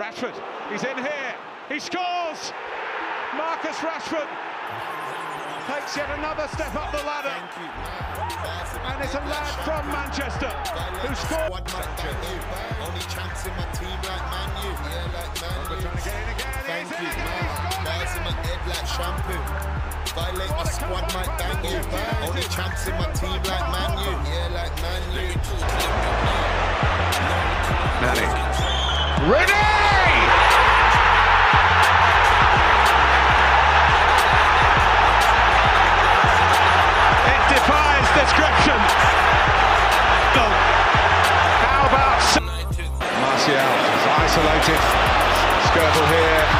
Rashford, he's in here. He scores. Marcus Rashford takes yet another step up the ladder. And it's a lad from Manchester who scored. Only chance in my team like Man U. Yeah, like Man We're trying to get in again. Thank you, in man. He's Bars in my head like shampoo. Violate my squad, might bang you. Only chance in my team like Man U. Yeah, like Man U. Manning. Ready! Description. How about Martial is isolated. Skirtle here.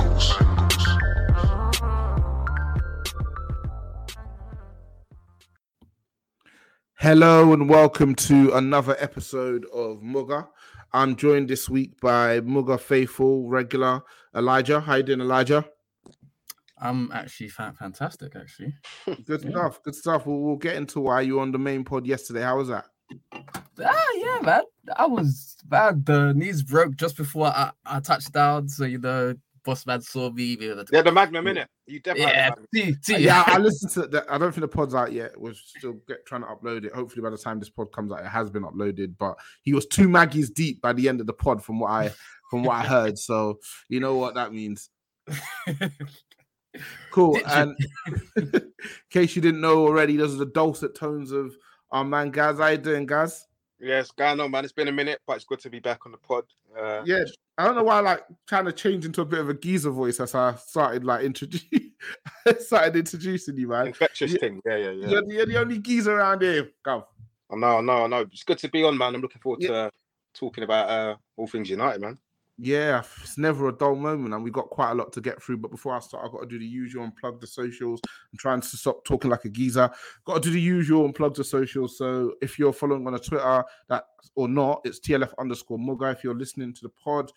Hello and welcome to another episode of MUGA. I'm joined this week by MUGA faithful regular Elijah. How you doing, Elijah? I'm actually fantastic, actually. Good Yeah. stuff. Good stuff. We'll, we'll get into why you were on the main pod yesterday. How was that? Ah, yeah, man. I was bad. The knees broke just before I, I touched down. So, you know, boss man saw me. we were- Yeah, the Magnum, innit? You definitely Yeah, had the see, see. Yeah, I listened to that. I don't think the pod's out yet. We're still get, trying to upload it. Hopefully, by the time this pod comes out, it has been uploaded. But he was two Maggies deep by the end of the pod, from what I from what I heard. So you know what that means. Cool. And in case you didn't know already, those are the dulcet tones of our man Gaz. How you doing, Gaz? Yes, going on, man. It's been a minute, but it's good to be back on the pod. Uh, Yeah, I don't know why, like trying to change into a bit of a geezer voice as I started like introduce started introducing you, man. infectious Yeah. thing. Yeah, yeah, yeah. You're, the- you're the only geezer around here. Go. I know, I know, I know. It's good to be on, man. I'm looking forward Yeah. to uh, talking about uh, all things United, man. Yeah, it's never a dull moment, and we got quite a lot to get through. But before I start, I've got to do the usual and plug the socials. I'm trying to stop talking like a geezer. Got to do the usual and plug the socials. So if you're following on a Twitter that or not, it's TLF underscore MUGA. If you're listening to the pod,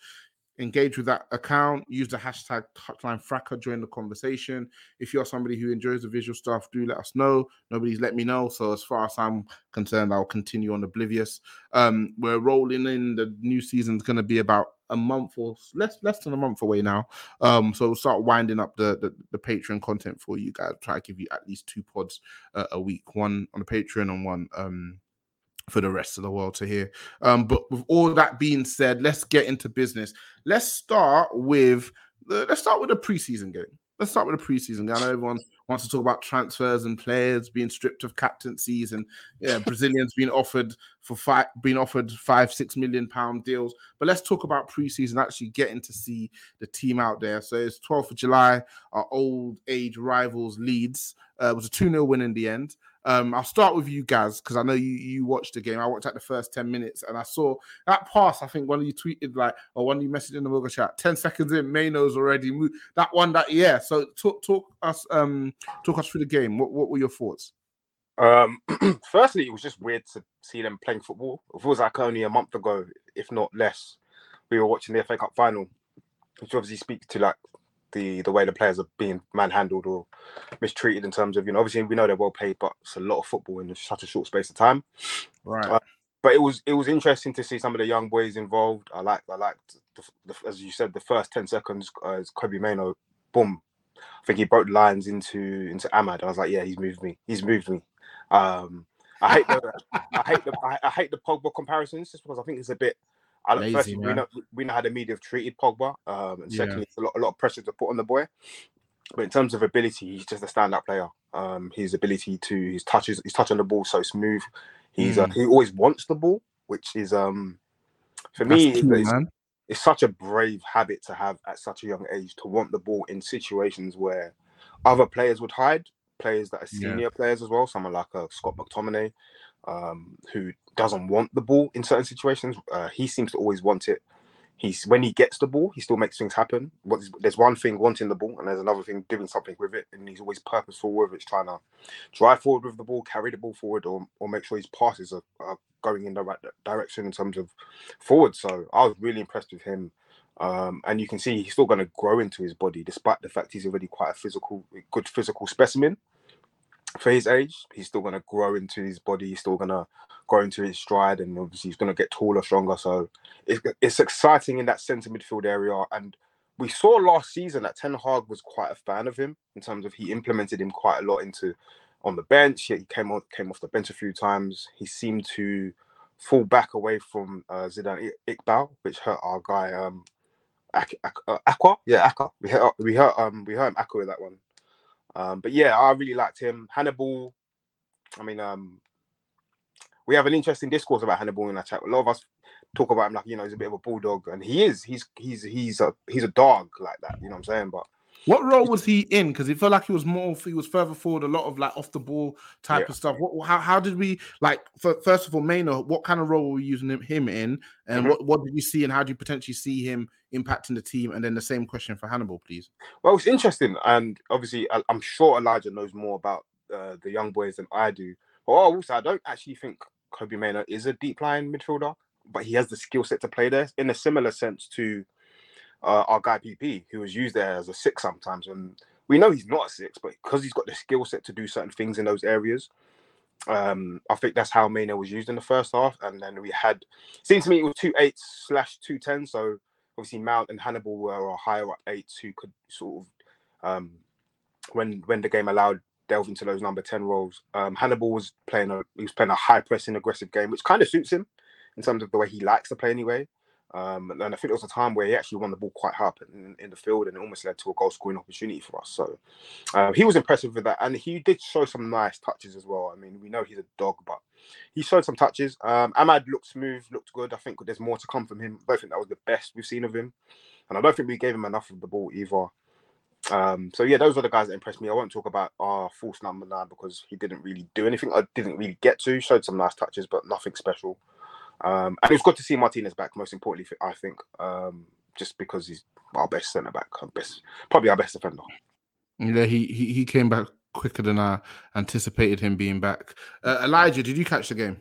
engage with that account. Use the hashtag Touchline Fracker during the conversation. If you're somebody who enjoys the visual stuff, do let us know. Nobody's let me know. So as far as I'm concerned, I'll continue on Oblivious. Um, we're rolling in. The new season's going to be about a month or less less than a month away now. Um, so we'll start winding up the, the the Patreon content for you guys. Try to give you at least two pods uh, a week, one on the Patreon and one um for the rest of the world to hear. Um, but with all that being said, let's get into business. Let's start with the let's start with the preseason game. Let's start with the preseason game. I know everyone wants to talk about transfers and players being stripped of captaincies and yeah, Brazilians being offered for five being offered five, six million pound deals. But let's talk about preseason, actually getting to see the team out there. So it's 12th of July, our old age rivals Leeds. Uh, was a 2-0 win in the end. Um, I'll start with you guys because I know you you watched the game. I watched like the first 10 minutes and I saw that pass. I think one of you tweeted like or one of you messaged in the MUGA chat 10 seconds in, Mainoo's already moved. That one that yeah. So talk talk us um talk us through the game. What what were your thoughts? Um, firstly, it was just weird to see them playing football. It feels like only a month ago, if not less, we were watching the FA Cup final, which obviously speaks to like the the way the players are being manhandled or mistreated in terms of you know obviously we know they're well paid, but it's a lot of football in such a short space of time. Right. Uh, But it was it was interesting to see some of the young boys involved. I liked I liked the, the, as you said the first ten seconds as Kobbie Mainoo, boom, I think he broke lines into into Amad. I was like, yeah, he's moved me. He's moved me. Um, I hate the I hate the I, I, hate the Pogba comparisons just because I think it's a bit. I, Lazy, firstly, we know we know how the media have treated Pogba, um, and secondly, yeah. a lot a lot of pressure to put on the boy. But in terms of ability, he's just a standout player. Um, his ability to his touches, his touch on the ball so smooth. He's mm. uh, he always wants the ball, which is um for That's me key, it's, it's, such a brave habit to have at such a young age to want the ball in situations where other players would hide. Players that are senior yeah. players as well, someone like uh, Scott McTominay, um, who doesn't want the ball in certain situations. Uh, he seems to always want it he's when he gets the ball, he still makes things happen. There's one thing wanting the ball, and there's another thing doing something with it, and he's always purposeful with it, trying to drive forward with the ball, carry the ball forward, or or make sure his passes are, are going in the right direction in terms of forward. So I was really impressed with him. Um, and you can see he's still going to grow into his body, despite the fact he's already quite a physical, good physical specimen for his age, he's still going to grow into his body. He's still going to grow into his stride, and obviously he's going to get taller, stronger. So it's it's exciting in that centre midfield area. And we saw last season that Ten Hag was quite a fan of him in terms of he implemented him quite a lot into on the bench. He came on came off the bench a few times. He seemed to fall back away from uh, Zidane Iqbal, which hurt our guy um, uh, Aqua. Yeah, Aqua. We hurt we hurt um we hurt him Aqua with that one. Um, but yeah, I really liked him. Hannibal. I mean, um, we have an interesting discourse about Hannibal in our chat. A lot of us talk about him like you know he's a bit of a bulldog, and he is. He's he's he's a he's a dog like that. You know what I'm saying? But what role was he in? Because it felt like he was more, he was further forward, a lot of like off the ball type yeah. of stuff. What, how, how did we like? For, first of all, Mainoo, what kind of role were we using him in, and mm-hmm. what, what did you see, and how do you potentially see him impacting the team? And then the same question for Hannibal, please. Well, it's interesting, and obviously, I'm sure Elijah knows more about uh, the young boys than I do. But also, I don't actually think Kobbie Mainoo is a deep line midfielder, but he has the skill set to play there in a similar sense to uh, our guy PP, who was used there as a six sometimes. And we know he's not a six, but because he's got the skill set to do certain things in those areas, um, I think that's how Mainoo was used in the first half. And then we had, seems to me, it was two eights slash two ten. So obviously Mount and Hannibal were our higher up eights who could sort of, um, when when the game allowed, delve into those number ten roles. Um, Hannibal was playing a he was playing a high pressing aggressive game, which kind of suits him in terms of the way he likes to play anyway. Um, and I think there was a time where he actually won the ball quite hard in, in the field and it almost led to a goal scoring opportunity for us. So uh, he was impressive with that. And he did show some nice touches as well. I mean, we know he's a dog, but he showed some touches. Um, Amad looked smooth, looked good. I think there's more to come from him. I don't think that was the best we've seen of him. And I don't think we gave him enough of the ball either. Um, so yeah, those are the guys that impressed me. I won't talk about our false number nine because he didn't really do anything. I didn't really get to. Showed some nice touches, but nothing special. Um, and it's good to see Martinez back. Most importantly, I think, um, just because he's our best centre back, our best, probably our best defender. Yeah, he he, he came back quicker than I anticipated him being back. Uh, Elijah, did you catch the game?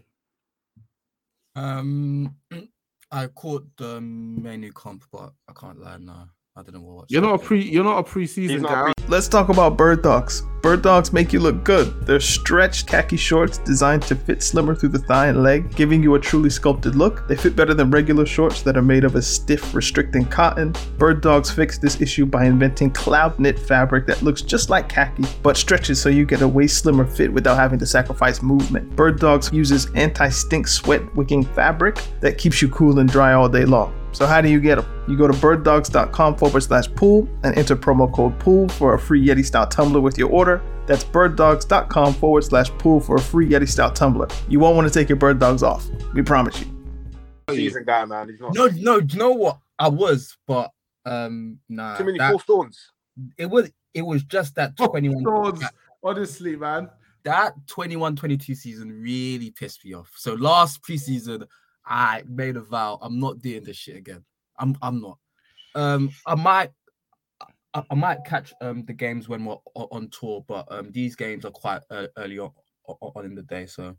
Um, I caught the Mainoo comp, but I can't lie now. I don't know what. You're not a pre. You're not a preseason guy. Let's talk about bird dogs. Bird dogs make you look good. They're stretched khaki shorts designed to fit slimmer through the thigh and leg, giving you a truly sculpted look. They fit better than regular shorts that are made of a stiff, restricting cotton. Bird dogs fixed this issue by inventing cloud knit fabric that looks just like khaki, but stretches so you get a way slimmer fit without having to sacrifice movement. Bird dogs uses anti-stink sweat wicking fabric that keeps you cool and dry all day long. So how do you get them? You go to birddogs.com forward slash pool and enter promo code pool for a free Yeti style tumbler with your order. That's birddogs.com forward slash pool for a free Yeti style tumbler. You won't want to take your bird dogs off. We promise you. Season guy, man. He's not. No, no, you know what? I was, but um, nah. Too many that, false stones. It was. It was just that 21. honestly, man. That 21 22 season really pissed me off. So last preseason, I made a vow. I'm not doing this shit again. I'm I'm not. Um, I might I, I might catch um the games when we're on tour, but um these games are quite uh, early on, on in the day, so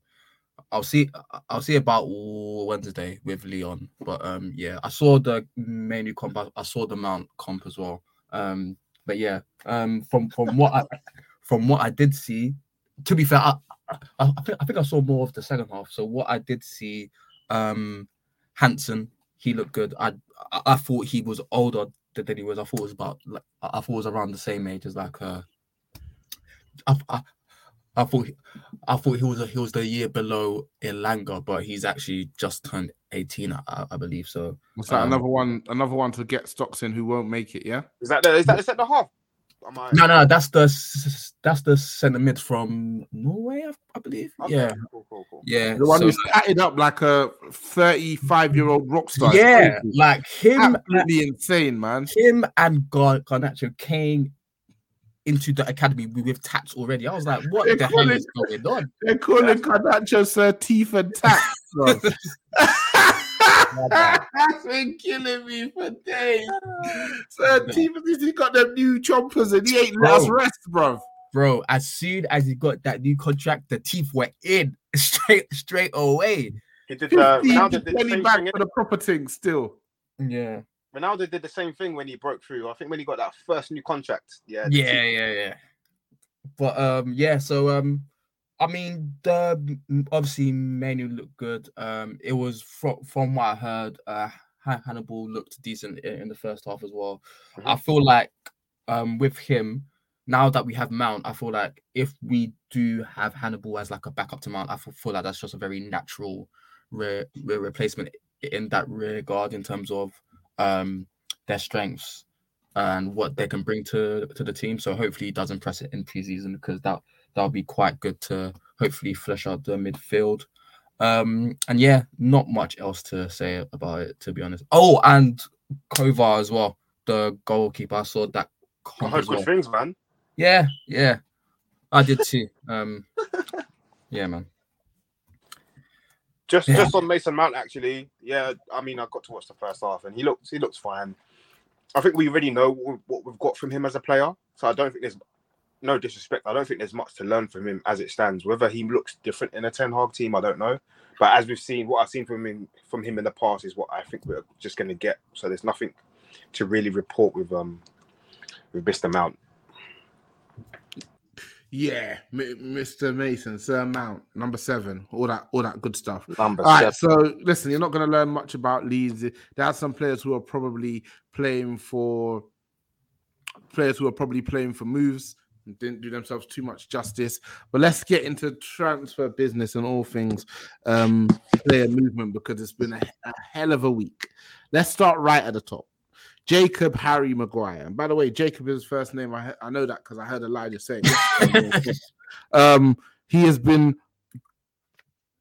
I'll see I'll see about Wednesday with Lyon. But um yeah, I saw the Mainoo comp. I saw the Mount comp as well. Um, but yeah, um from from what I from what I did see, to be fair, I, I, I, think, I think I saw more of the second half. So what I did see um Hansen, he looked good. I I thought he was older than he was. I thought it was about like I thought it was around the same age as like uh I, I, I thought I thought he was a, he was the year below Elanga, but he's actually just turned 18, I, I believe. So Was that um, another one? Another one to get stocks in who won't make it? Yeah. Is that the, is that is that the half? I? No, no, that's the that's the centre mid from Norway, I, I believe. Okay, Yeah. Yeah. The one so- who's tatted up like a 35 year old rock star. Yeah, like him, absolutely insane, man. him and Gar- Garnacho came into the academy with, tats already. I was like, what They the call hell is going on? They're calling Garnacho Sir Teeth and Tats, bro. That's been killing me for days. Sir Teeth, he got them new chompers and he ain't lost Bro. rest, bro. Bro, as soon as he got that new contract, the teeth were in straight straight away. He did. Uh, Ronaldo did the same back thing. for the proper thing still. Yeah. Ronaldo did the same thing when he broke through. I think when he got that first new contract. Yeah. Yeah, team- yeah, yeah. But um, yeah. So um, I mean, the obviously Mainoo looked good. Um, it was from from what I heard, uh, Hannibal looked decent in, in the first half as well. I feel like um with him now that we have Mount, I feel like if we do have Hannibal as like a backup to Mount, I feel, feel like that's just a very natural re- re- replacement in that regard in terms of um their strengths and what they can bring to to the team. So hopefully he does impress it in preseason because that that'll be quite good to hopefully flesh out the midfield. Um and yeah, not much else to say about it to be honest. Oh, and Kovar as well, the goalkeeper. I saw that. I heard good well. things, man. Yeah, yeah, I did too. Um, yeah, man. Just Yeah. just on Mason Mount, actually, yeah. I mean, I got to watch the first half, and he looks he looks fine. I think we already know what we've got from him as a player, so I don't think there's no disrespect. I don't think there's much to learn from him as it stands. Whether he looks different in a Ten Hag team, I don't know. But as we've seen, what I've seen from him from him in the past is what I think we're just going to get. So there's nothing to really report with um with Mr. Mount. Yeah, M- Mr. Mason, Sir Mount, number seven, all that, all that good stuff. Number All right, seven. so listen, you're not going to learn much about Leeds. There are some players who are probably playing for players who are probably playing for moves and didn't do themselves too much justice. But let's get into transfer business and all things um, player movement because it's been a, a hell of a week. Let's start right at the top. Jacob Harry Maguire. And by the way, Jacob is his first name. I, I know that because I heard Elijah say it. um, he has been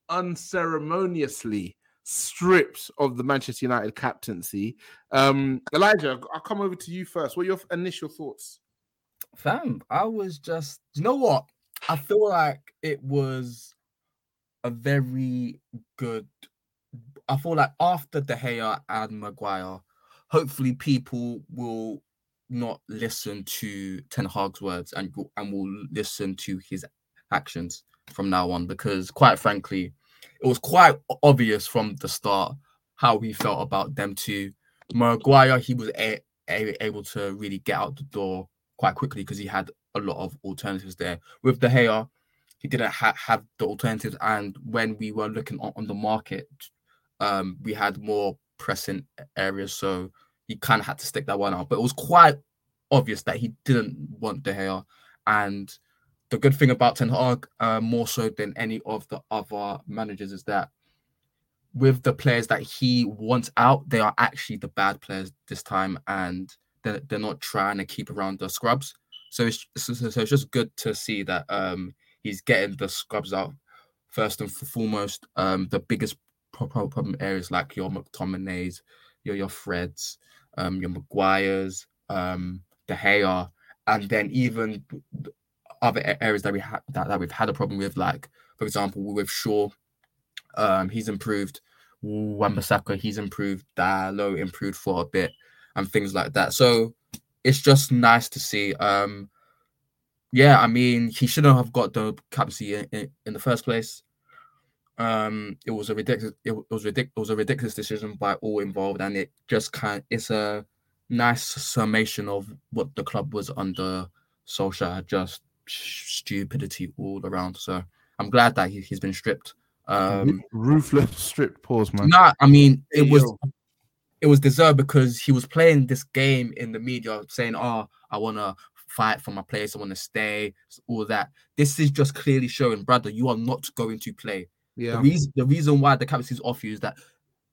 unceremoniously stripped of the Manchester United captaincy. Um, Elijah, I'll come over to you first. What are your initial thoughts? Fam, I was just, you know what? I feel like it was a very good. I feel like after De Gea and Maguire, hopefully people will not listen to Ten Hag's words and and will listen to his actions from now on. Because quite frankly, it was quite obvious from the start how he felt about them two. Maguire, he was a, a, able to really get out the door quite quickly because he had a lot of alternatives there. With De Gea, he didn't ha- have the alternatives, and when we were looking on, on the market, um, we had more pressing areas, so he kind of had to stick that one out. But it was quite obvious that he didn't want De Gea, and the good thing about Ten Hag, uh, more so than any of the other managers, is that with the players that he wants out, they are actually the bad players this time, and they're, they're not trying to keep around the scrubs. So it's so, so it's just good to see that um he's getting the scrubs out first and foremost. Um, the biggest problem areas like your McTominays, your your Freds, um, your Maguires, um, De Gea, and then even other areas that we had that, that we've had a problem with, like for example with Shaw, um, he's improved. Wan-Bissaka, he's improved. Dalot improved for a bit, and things like that. So it's just nice to see. Um, yeah, I mean, he shouldn't have got the captaincy in, in, in the first place. Um, it was a ridiculous. It, was ridiculous. It was a ridiculous decision by all involved, and it just kind. It's a nice summation of what the club was under Solskjaer. Just stupidity all around. So I'm glad that he, he's been stripped. Um, Ruthless stripped pause, man. no, I mean it was it was deserved because he was playing this game in the media, saying, "Oh, I want to fight for my place. I want to stay." All that. This is just clearly showing, brother, you are not going to play. Yeah. The reason the reason why the captaincy is off you is that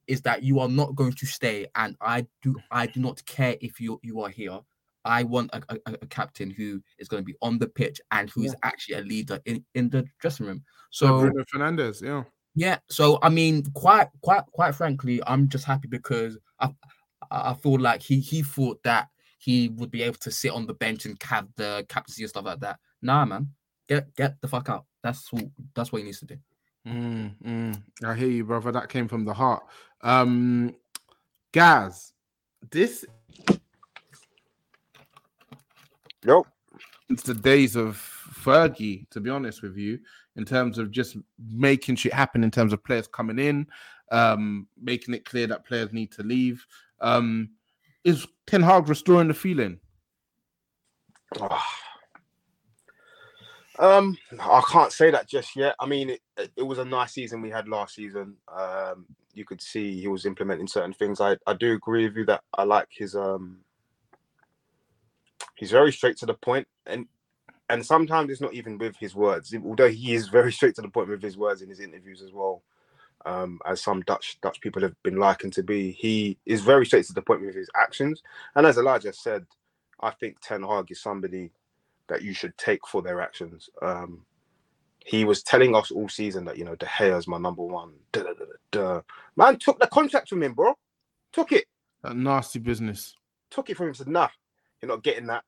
is that you are not going to stay, and I do I do not care if you you are here. I want a, a, a captain who is going to be on the pitch and who is actually a leader in, in the dressing room. So Bruno Fernandes, yeah. yeah, so I mean, quite quite quite frankly, I'm just happy because I I I feel like he he thought that he would be able to sit on the bench and have the captaincy and stuff like that. Nah, man, get get the fuck out. That's what that's what he needs to do. Mm, mm. I hear you, brother. That came from the heart. Um, Gaz, this Nope. it's the days of Fergie, to be honest with you, in terms of just making shit happen, in terms of players coming in, um, making it clear that players need to leave. Um, is Ten Hag restoring the feeling? Um, I can't say that just yet. I mean, it, it was a nice season we had last season. Um, you could see he was implementing certain things. I, I do agree with you that I like his um he's very straight to the point and and sometimes it's not even with his words, although he is very straight to the point with his words in his interviews as well. Um, as some Dutch Dutch people have been likened to be, he is very straight to the point with his actions. And as Elijah said, I think Ten Hag is somebody that you should take for their actions. Um, he was telling us all season that you know De Gea is my number one. Duh, duh, duh. Man took the contract from him, bro. Took it, That nasty business. took it from him. Said, "Nah, you're not getting that."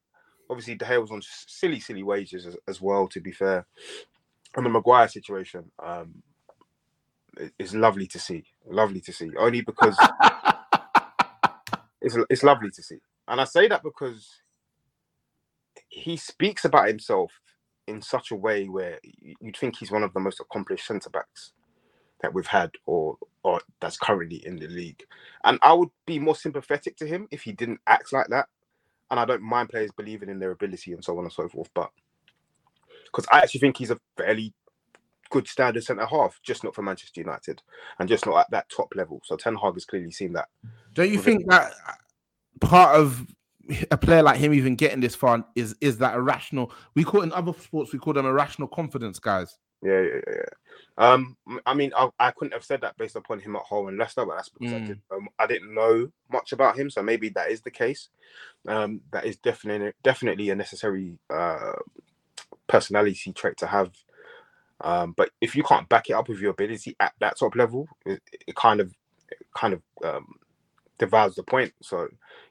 Obviously, De Gea was on silly, silly wages as, as well. To be fair, and the Maguire situation um, is lovely to see. Lovely to see, only because it's it's lovely to see, and I say that because he speaks about himself in such a way where you'd think he's one of the most accomplished centre backs that we've had or or that's currently in the league. And I would be more sympathetic to him if he didn't act like that. And I don't mind players believing in their ability and so on and so forth. But because I actually think he's a fairly good standard centre half, just not for Manchester United and just not at that top level. So Ten Hag has clearly seen that. Don't you think that part of a player like him even getting this far is is that irrational? We call in other sports we call them irrational confidence, guys. Yeah, yeah, yeah. Um, I mean, I, I couldn't have said that based upon him at home and Leicester, but that's because I, Mm. did, um, I didn't know much about him, so maybe that is the case. Um, that is definitely definitely a necessary uh, personality trait to have. Um, but if you can't back it up with your ability at that top level, it, it kind of it kind of um, devours the point. So,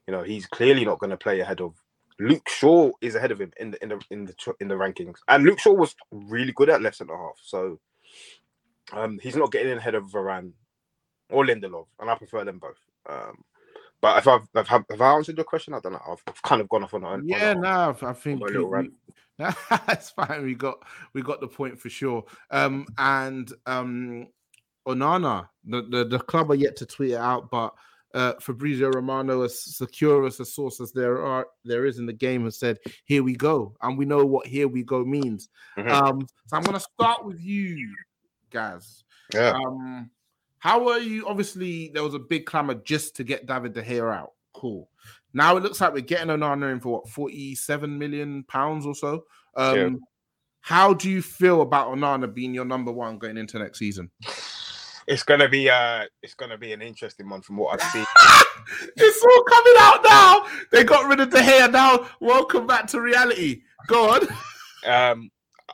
you know, he's clearly not going to play ahead of Luke Shaw is ahead of him in the in the in the in the rankings, and Luke Shaw was really good at left centre half. So um, he's not getting in ahead of Varane or Lindelof, and I prefer them both. Um, but if I've, if I've have I answered your question, I don't know. I've, I've kind of gone off on a Yeah, on no, I think my little rant. that's fine. We got we got the point for sure. Um, and um, Onana, the, the the club are yet to tweet it out, but uh, Fabrizio Romano, as secure as a source as there are there is in the game, has said, "Here we go," and we know what "here we go" means. Mhm. Um, so I'm gonna start with you, guys. yeah. Um, how are you? Obviously, there was a big clamor just to get David De Gea out. Cool. Now it looks like we're getting Onana in for what 47 million pounds or so. Um, Yeah. How do you feel about Onana being your number one going into next season? It's gonna be uh, it's gonna be an interesting one from what I've seen. it's all coming out now. They got rid of the hair Now, welcome back to reality. Go on. um,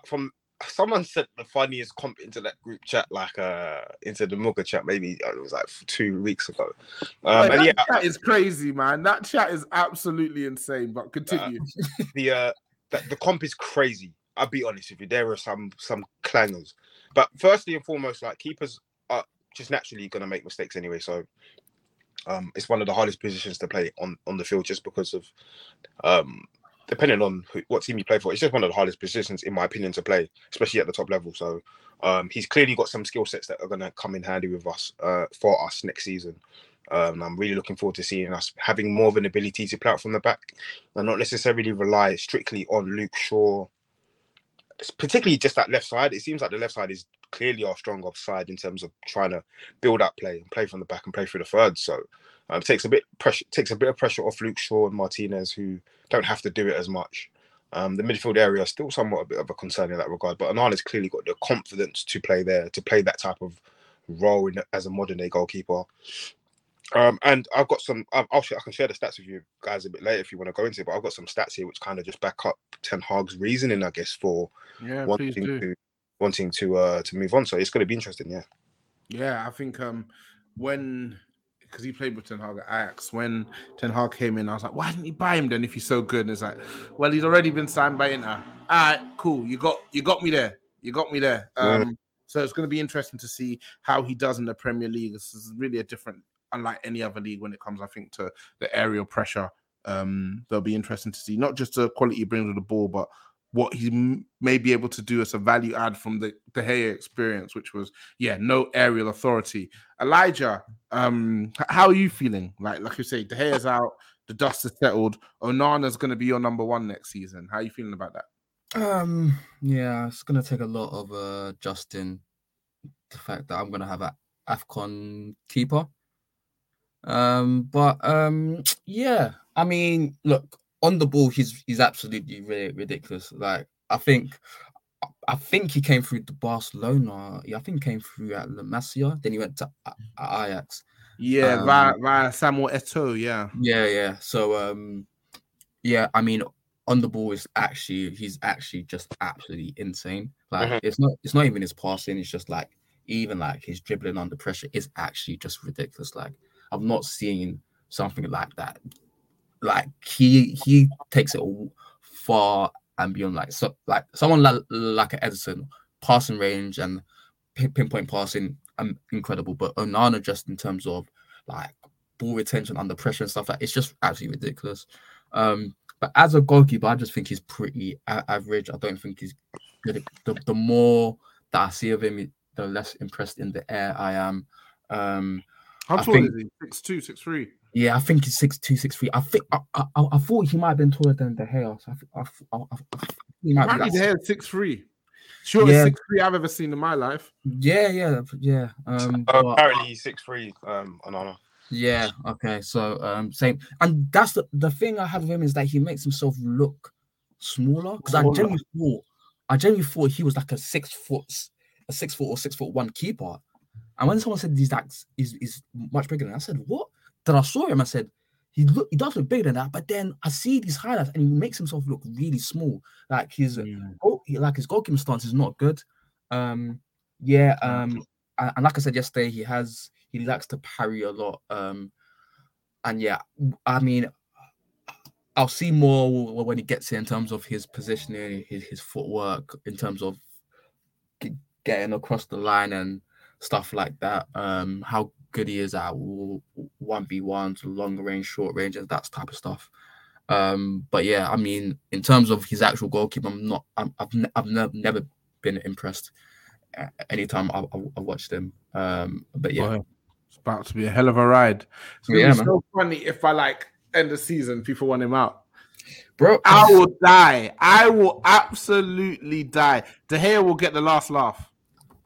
from someone said the funniest comp into that group chat, like uh, into the Muga chat, maybe uh, it was like two weeks ago. Um, that yeah, chat is crazy, man. That chat is absolutely insane. But continue. the uh the, the comp is crazy. I'll be honest with you. There are some some clangers, but firstly and foremost, like keepers are just naturally going to make mistakes anyway. So um, it's one of the hardest positions to play on on the field just because of um depending on who, what team you play for. It's just one of the hardest positions in my opinion to play, especially at the top level. So um, he's clearly got some skill sets that are going to come in handy with us uh, for us next season. Um, I'm really looking forward to seeing us having more of an ability to play out from the back and not necessarily rely strictly on Luke Shaw particularly just that left side. It seems like the left side is clearly our stronger side in terms of trying to build up play and play from the back and play through the third. So um, takes a bit pressure takes a bit of pressure off Luke Shaw and Martinez who don't have to do it as much. Um, the midfield area is still somewhat a bit of a concern in that regard, but Onana's clearly got the confidence to play there, to play that type of role in, as a modern day goalkeeper. Um, and I've got some. I'll, I'll, I can share the stats with you guys a bit later if you want to go into it. But I've got some stats here which kind of just back up Ten Hag's reasoning, I guess, for Yeah, wanting to wanting to uh to move on. So it's going to be interesting. Yeah. Yeah, I think um when because he played with Ten Hag at Ajax, when Ten Hag came in, I was like, why didn't you buy him then if he's so good? And it's like, well, he's already been signed by Inter. All right, cool. You got you got me there. You got me there. Um, so it's going to be interesting to see how he does in the Premier League. This is really a different, unlike any other league when it comes, I think, to the aerial pressure. Um, they'll be interesting to see not just the quality he brings with the ball, but what he m- may be able to do as a value add from the De Gea experience, which was yeah, no aerial authority. Elijah, um, how are you feeling? Like like you say, De Gea's out, the dust is settled. Onana's going to be your number one next season. How are you feeling about that? Um, yeah, it's gonna take a lot of uh Justin. The fact that I'm gonna have a Afcon keeper. Um, but um, yeah, I mean, look on the ball, he's he's absolutely ri- ridiculous. Like I think, I think he came through the Barcelona. Yeah, I think he came through at La Masia. Then he went to Ajax. Yeah, Um, via, via Samuel Eto'o. Yeah, Yeah, yeah. So um yeah, I mean on the ball is actually he's actually just absolutely insane. Like Mhm. it's not it's not even his passing, it's just like even like his dribbling under pressure is actually just ridiculous. Like I've not seen something like that. Like he he takes it far and beyond like so like someone like like Ederson passing range and pinpoint passing um, incredible. But Onana just in terms of like ball retention under pressure and stuff like it's just absolutely ridiculous. Um but as a goalkeeper I just think he's pretty a- average. I don't think he's good. The, the more that I see of him the less impressed in the air I am. Um how I tall think- is he? Six two, six three. yeah, I think he's six two, six three. I think I, I, I I thought he might have been taller than De Gea. So I, I, I, I, I think he might be Apparently, like, De Gea's six three. Shortest Yeah. six three I've ever seen in my life. yeah, yeah, yeah. Um, Uh, but- apparently he's six three. Um, Onana. yeah. Okay. So um, same, and that's the the thing I have with him is that he makes himself look smaller. Because I Smaller. genuinely thought, I genuinely thought he was like a six foot, a six foot or six foot one keeper. And when someone said he's like is is much bigger than, that, I said what? Then I saw him. I said he look he does look bigger than that. But then I see these highlights and he makes himself look really small. Like his goal, like his goalkeeping stance is not good. Um, yeah. Um, and, and like I said yesterday, he has he likes to parry a lot. Um, and yeah, I mean, I'll see more when he gets here in terms of his positioning, his, his footwork, in terms of g- getting across the line and stuff like that. Um, how good he is at one v ones, long range, short range, and that type of stuff. Um, but yeah, I mean, in terms of his actual goalkeeper, I'm not. I'm, I've ne- I've never never been impressed. Anytime I, I, I watched him. Um, but yeah, it's about to be a hell of a ride. It's gonna Yeah, be man. so funny if I like end the season, people want him out. bro. I will die. I will absolutely die. De Gea will get the last laugh.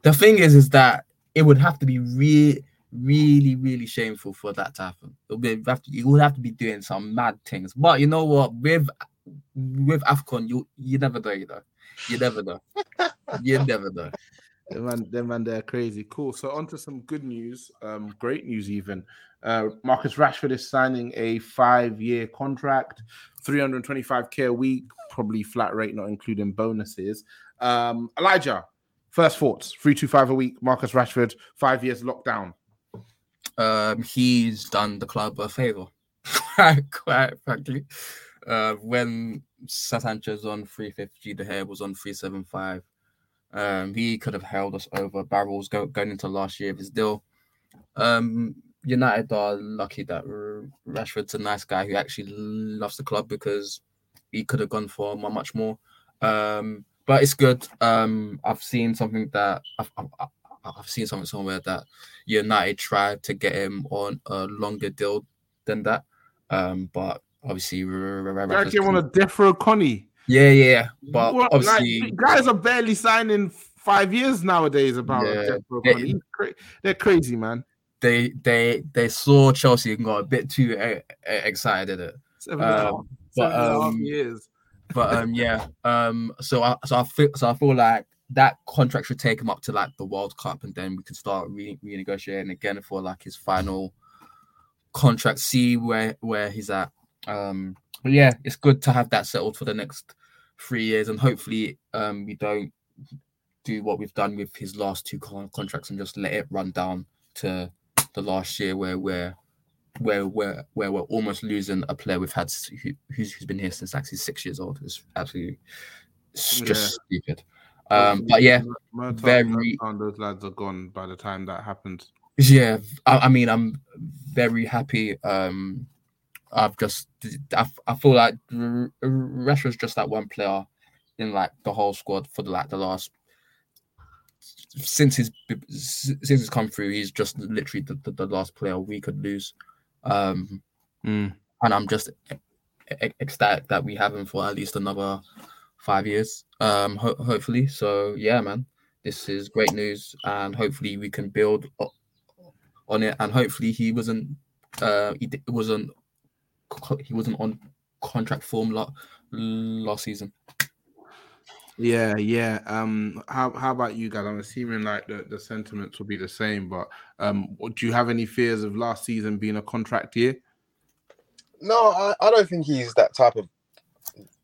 the thing is, is that it would have to be really, really, really shameful for that to happen. It would be, have to, you would have to be doing some mad things. But you know what? With with Afcon, you you never know. You know, you never know. you never know. Them man, them man, they're crazy. Cool. So on to some good news. Um, great news even. Uh, Marcus Rashford is signing a five-year contract, 325k a week, probably flat rate, not including bonuses. Um, Elijah, first thoughts: three two five a week. Marcus Rashford, five years lockdown. Um, he's done the club a favor, quite frankly. Uh, when Sanchez on 350, the hair was on 375. Um, he could have held us over barrels go, going into last year of his deal. Um, United are lucky that Rashford's a nice guy who actually loves the club because he could have gone for much more. Um, but it's good. Um, I've seen something that I've, I've, I've- seen something somewhere that United tried to get him on a longer deal than that. Um, but obviously, get one of Death Row Connie. Yeah, yeah. But What, obviously, like, guys are barely signing five years nowadays. About Yeah. They, they're crazy, man. they they they saw Chelsea and got a bit too e- e- excited at it. Seven and a half- Um, seven but a half um, years. But um, yeah. Um, so I so I feel so I feel like that contract should take him up to like the World Cup, and then we can start re- renegotiating again for like his final contract. See where where he's at. Um, but yeah, it's good to have that settled for the next three years, and hopefully, um, we don't do what we've done with his last two con- contracts and just let it run down to the last year where we're where we're where we're almost losing a player we've had who, who's, who's been here since actually six years old. It's absolutely it's just stupid. Um, but yeah, Murtaugh- very- Murtaugh those lads are gone by the time that happens. yeah. I, I mean, I'm very happy. Um, I've just I, I feel like R- R- Rashford's just that one player in like the whole squad for the like the last since he's since he's come through. He's just literally the, the, the last player we could lose. Um, Mm. and I'm just ecstatic that we have him for at least another five years. Um, ho- hopefully. So yeah, man, this is great news, and hopefully we can build o- on it. And hopefully he wasn't, uh, he wasn't, he wasn't on contract form la- last season. Yeah, yeah. Um, how how about you guys? I'm assuming like the, the sentiments will be the same, but um, do you have any fears of last season being a contract year? No, I, I don't think he's that type of.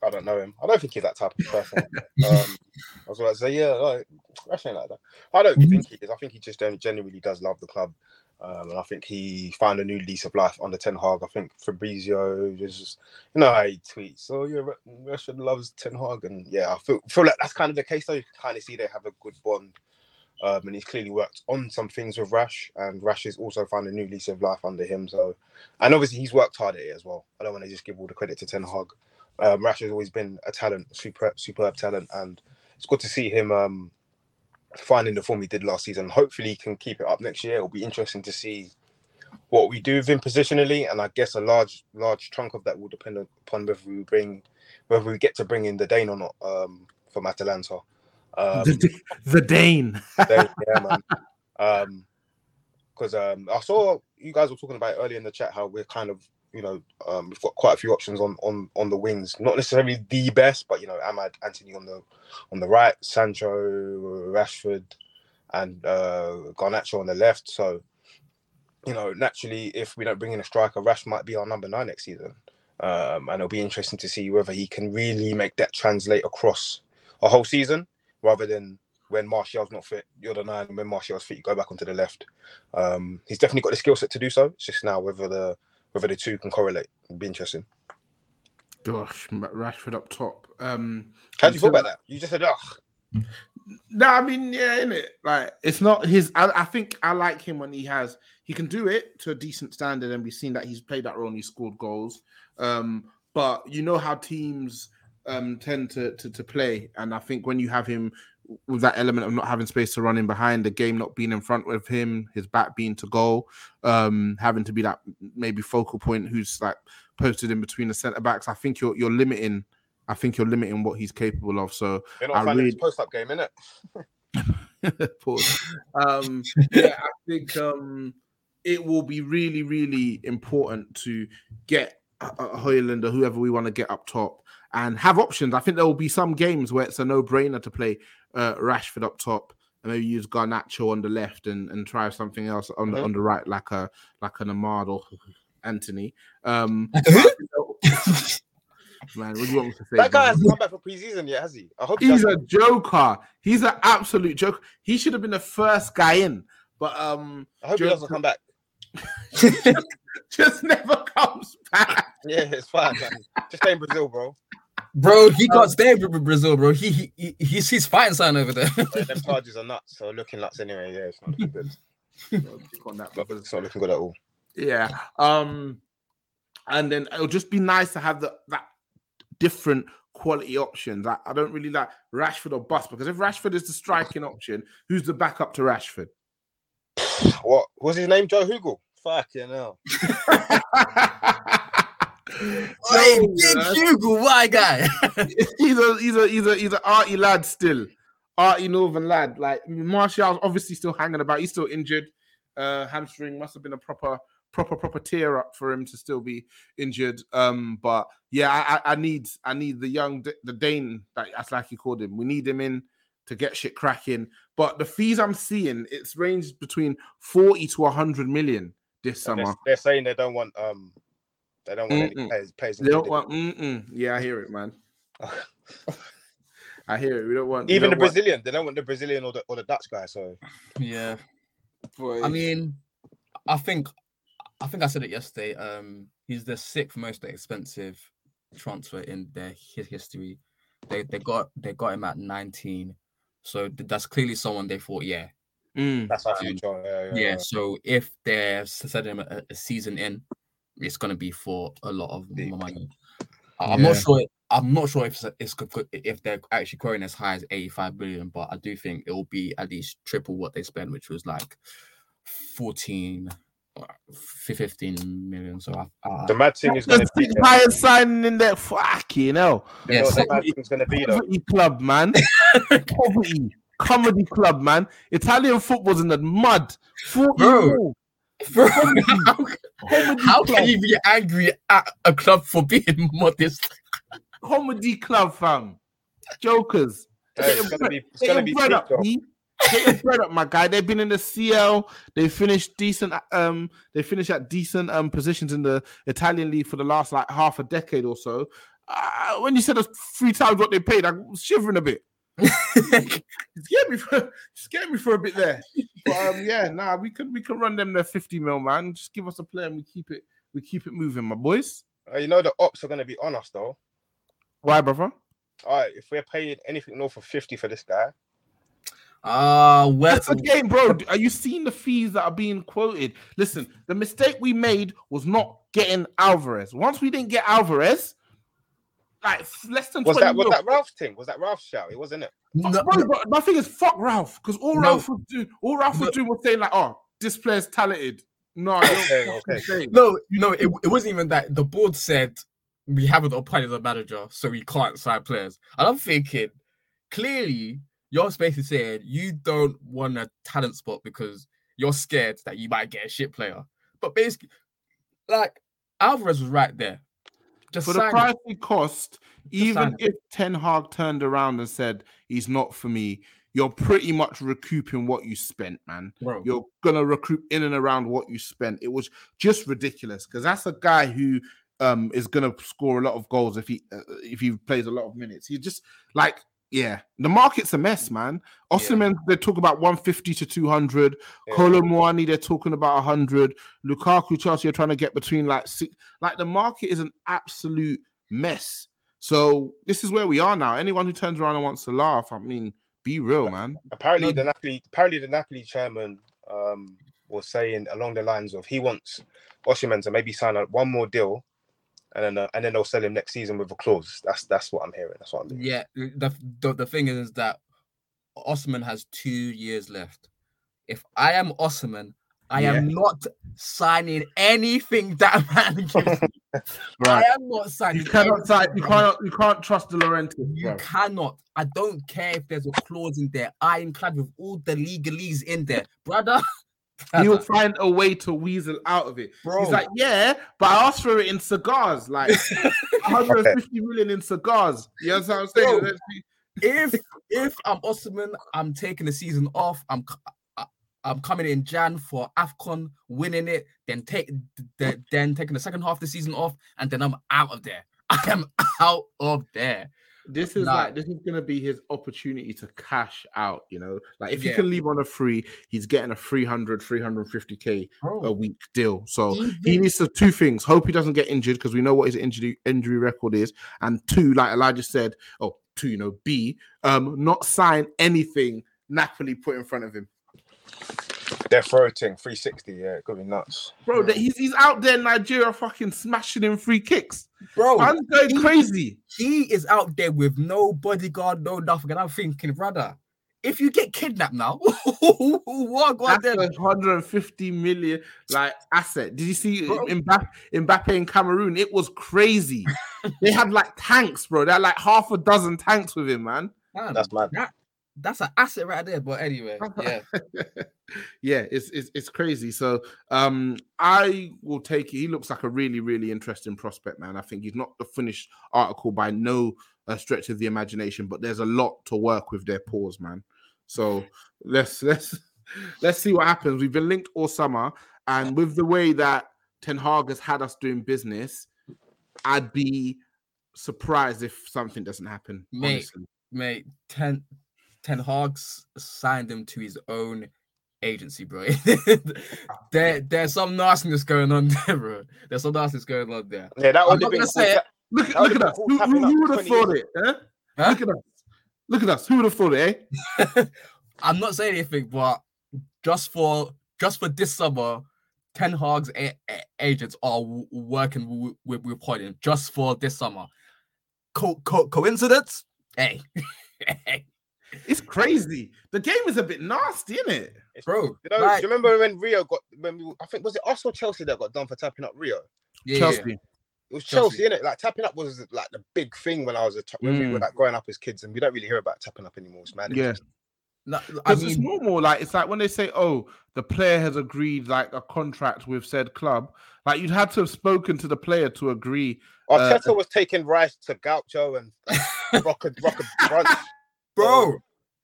I don't know him. I don't think he's that type of person. um, I was about to say, yeah, like, ain't like that. I don't think he is. I think he just gen- genuinely does love the club. Um, and I think he found a new lease of life under Ten Hag. I think Fabrizio just, you know, he tweets, oh, yeah, Ra- Rashford loves Ten Hag. And yeah, I feel, feel like that's kind of the case, though. You can kind of see they have a good bond. Um, and he's clearly worked on some things with Rash, and Rash has also found a new lease of life under him. So, and obviously he's worked hard at it as well. I don't want to just give all the credit to Ten Hag. Um, Rash has always been a talent, superb, superb talent, and it's good to see him um, finding the form he did last season. Hopefully, he can keep it up next year. It'll be interesting to see what we do with him positionally, and I guess a large, large chunk of that will depend upon whether we bring, whether we get to bring in the Dane or not um, from Atalanta. Um, the, the Dane. Dane, yeah, man. Um, because um, I saw you guys were talking about earlier in the chat how we're kind of, you know, um, we've got quite a few options on on on the wings. Not necessarily the best, but you know, Amad Antony on the on the right, Sancho, Rashford, and uh, Garnacho on the left. So, you know, naturally, if we don't bring in a striker, Rash might be our number nine next season. Um, and it'll be interesting to see whether he can really make that translate across a whole season rather than when Martial's not fit, you're the nine. When Martial's fit, you go back onto the left. Um, he's definitely got the skill set to do so. It's just now whether the whether the two can correlate. It'll be interesting. Gosh, Rashford up top. Um, How do you feel about that? You just said, "Ugh." No, I mean, yeah, in it, like it's not his. I, I think I like him when he has he can do it to a decent standard, and we've seen that he's played that role and he scored goals. Um, but you know how teams um tend to, to to play, and I think when you have him with that element of not having space to run in behind, the game not being in front with him, his back being to goal, um, having to be that maybe focal point who's like posted in between the centre backs. I think you're you're limiting. I think you're limiting what he's capable of. So You're not I really- post up game, innit? Pause. Um, yeah, I think um, it will be really, really important to get Hojlund or whoever we want to get up top and have options. I think there will be some games where it's a no-brainer to play uh, Rashford up top and maybe use Garnacho on the left and, and try something else on the Mhm. on the right, like a like an Amad or Antony. Um, man, what do you want me to say? That guy man? hasn't come back for preseason yet, has he? I hope He's does. a joker. He's an absolute joke. He should have been the first guy in, but um, I hope he Joe- doesn't come back. just never comes back. Yeah, it's fine. Man. Just stay in Brazil, bro. Bro, he can't stay with Brazil, bro. He, he, he he's he's fighting something over there. Yeah, them charges are nuts. So looking nuts anyway. Yeah, it's not looking good. on that, But it's not looking good at all. Yeah. Um, and then it'll just be nice to have the that different quality options. I, I don't really like Rashford or Bus because if Rashford is the striking option, who's the backup to Rashford? What was his name? Joe Hugill. Fuck you know. Hey, big. Hugo, my guy. he's a he's a he's a he's an arty lad still, arty northern lad. Like Martial's obviously still hanging about. He's still injured. Uh, hamstring must have been a proper proper proper tear up for him to still be injured. Um, but yeah, I, I, I need I need the young D- the Dane that that's like you called him. We need him in to get shit cracking. But the fees I'm seeing, it's ranged between forty to hundred million this And summer. They're, they're saying they don't want um they don't want any Mm-mm. players players. They don't want. Mm-mm. Yeah, I hear it, man. I hear it. We don't want even the don't want- Brazilian. They don't want the Brazilian or the or the Dutch guy. So yeah. Boy. I mean, I think I think I said it yesterday. Um, he's the sixth most expensive transfer in their hi- history. They they got they got him at 19. So that's clearly someone they thought, yeah, Mm. that's our Um, future. Yeah, yeah. yeah. So if they're setting him a, a season in, it's gonna be for a lot of money. I- I'm not sure. I'm not sure if it's, it's if they're actually growing as high as 85 billion, but I do think it will be at least triple what they spent, which was like 14, uh, 15 million. So I, I The mad thing is going The to be sixth highest signing in that fucking hell. you know Yes. what the mad thing's going to be though. Poverty club, man. Poverty. Comedy club, man. Italian football's in the mud. 40 Bro. Mil. Bro, how, how can you be angry at a club for being modest? Comedy club, fam. Jokers. Hey, it's going to be it's Get going your to be bread up, though. Get your bread up, my guy. They've been in the CL. They finished decent. Um, they finished at decent um positions in the Italian league for the last like half a decade or so. Uh, when you said it's three times what they paid, I was shivering a bit. It scared me for it scared me for a bit there. But um, yeah, nah, we can we can run them their 50 mil, man. Just give us a play and we keep it we keep it moving, my boys. Uh, you know the ops are going to be on us though. Why, brother? All right, if we're paying anything north of fifty for this guy, Ah, well, That's the game, bro. Are you seeing the fees that are being quoted? Listen, the mistake we made was not getting Alvarez. Once we didn't get Alvarez, like less than was 20 that was mil. that Ralph's thing? Was that Ralph's shout? It wasn't it. no, Bro, but my thing is fuck Ralph, because all No. Ralph was doing, all Ralph was No. doing was saying like, "Oh, this player's talented." No, I don't Okay, okay. no, no, it, it wasn't even that. The board said we haven't appointed a manager, so we can't sign players. And I'm thinking, clearly, your space is saying you don't want a talent spot because you're scared that you might get a shit player. But basically, like Alvarez was right there. Just for the price it cost, even sign if Ten Hag turned around and said he's not for me, you're pretty much recouping what you spent, man. bro. You're gonna recoup in and around what you spent. It was just ridiculous because that's a guy who um is gonna score a lot of goals if he uh, if he plays a lot of minutes. He just like yeah, the market's a mess, man. Osimhen, they talk about 150 to 200. Yeah. Kolo Muani, they're talking about 100. Lukaku, Chelsea are trying to get between like six. Like the market is an absolute mess. So this is where we are now. Anyone who turns around and wants to laugh, I mean, be real, man. Apparently, No. the Napoli apparently the Napoli chairman um was saying along the lines of he wants Osimhen to maybe sign up one more deal, and then uh, and then they'll sell him next season with a clause. That's that's what I'm hearing. That's what I'm hearing. Yeah, the, the the thing is that Osman has two years left. If I am Osman, I am not signing anything that man gives me. I am not signing. You cannot sign, you cannot you can't trust De Laurentiis, You bro. cannot. I don't care if there's a clause in there, ironclad with all the legalese in there, brother. He'll find a way to weasel out of it. Bro. He's like, yeah, but I asked for it in cigars, like 150 million in cigars. You know what I'm saying? Bro. If if I'm Osman, I'm taking the season off. I'm c- I- I'm coming in Jan for Afcon, winning it, then take the, then taking the second half of the season off, and then I'm out of there. I am out of there. This is Nah. like this is gonna be his opportunity to cash out, you know. Like if he can leave on a free, he's getting a 300, 350k a Bro, week deal. So he needs to two things. Hope he doesn't get injured because we know what his injury injury record is. And two, like Elijah said, oh, two, you know, B, um, not sign anything Napoli put in front of him. They're floating 360. Yeah, it could be nuts. Bro, that he's he's out there in Nigeria fucking smashing in free kicks. bro, I'm going he- crazy. he is out there with no bodyguard, no nothing, and I'm thinking, brother, if you get kidnapped now, what go on That's there? 150 million like asset. Did you see Bro. Mbappe, Mbappe in Cameroon? It was crazy. they had like tanks, bro. They had like half a dozen tanks with him, man. Man, That's mad. That, that's an asset right there. But anyway, yeah. yeah, it's, it's it's crazy. So um I will take it. He looks like a really, really interesting prospect, man. I think he's not the finished article by no uh, stretch of the imagination, but there's a lot to work with their paws, man. So let's let's let's see what happens. We've been linked all summer, and with the way that Ten Hag has had us doing business, I'd be surprised if something doesn't happen. Mate. honestly. mate, Ten Ten Hag's signed him to his own agency, bro. there, there's some nastiness going on there, bro. There's some nastiness going on there. Yeah, that would have been cool. say it. Look, at That look at us. cool Who, who, who would have 20 thought it? Huh? Huh? Look at us. Look at us. Who would have thought it, eh? I'm not saying anything, but just for just for this summer, Ten Hag's a- a- agents are w- working w- with with Hojlund just for this summer. Co- co- coincidence? Hey, It's crazy. The game is a bit nasty, isn't it? It's- bro. You know, like- do you remember when Rio got when we, I think was it us or Chelsea that got done for tapping up Rio? yeah, yeah, It was Chelsea. Chelsea, innit? Like tapping up was like the big thing when I was a t- when we were Mm. like growing up as kids, and we don't really hear about tapping up anymore. It's mad. Yeah. No, I Because it's mean, normal. Like it's like when they say, "Oh, the player has agreed like a contract with said club." Like you'd had to have spoken to the player to agree. Arteta was taking Rice to Gaucho and like, rock a rock a brunch. Bro,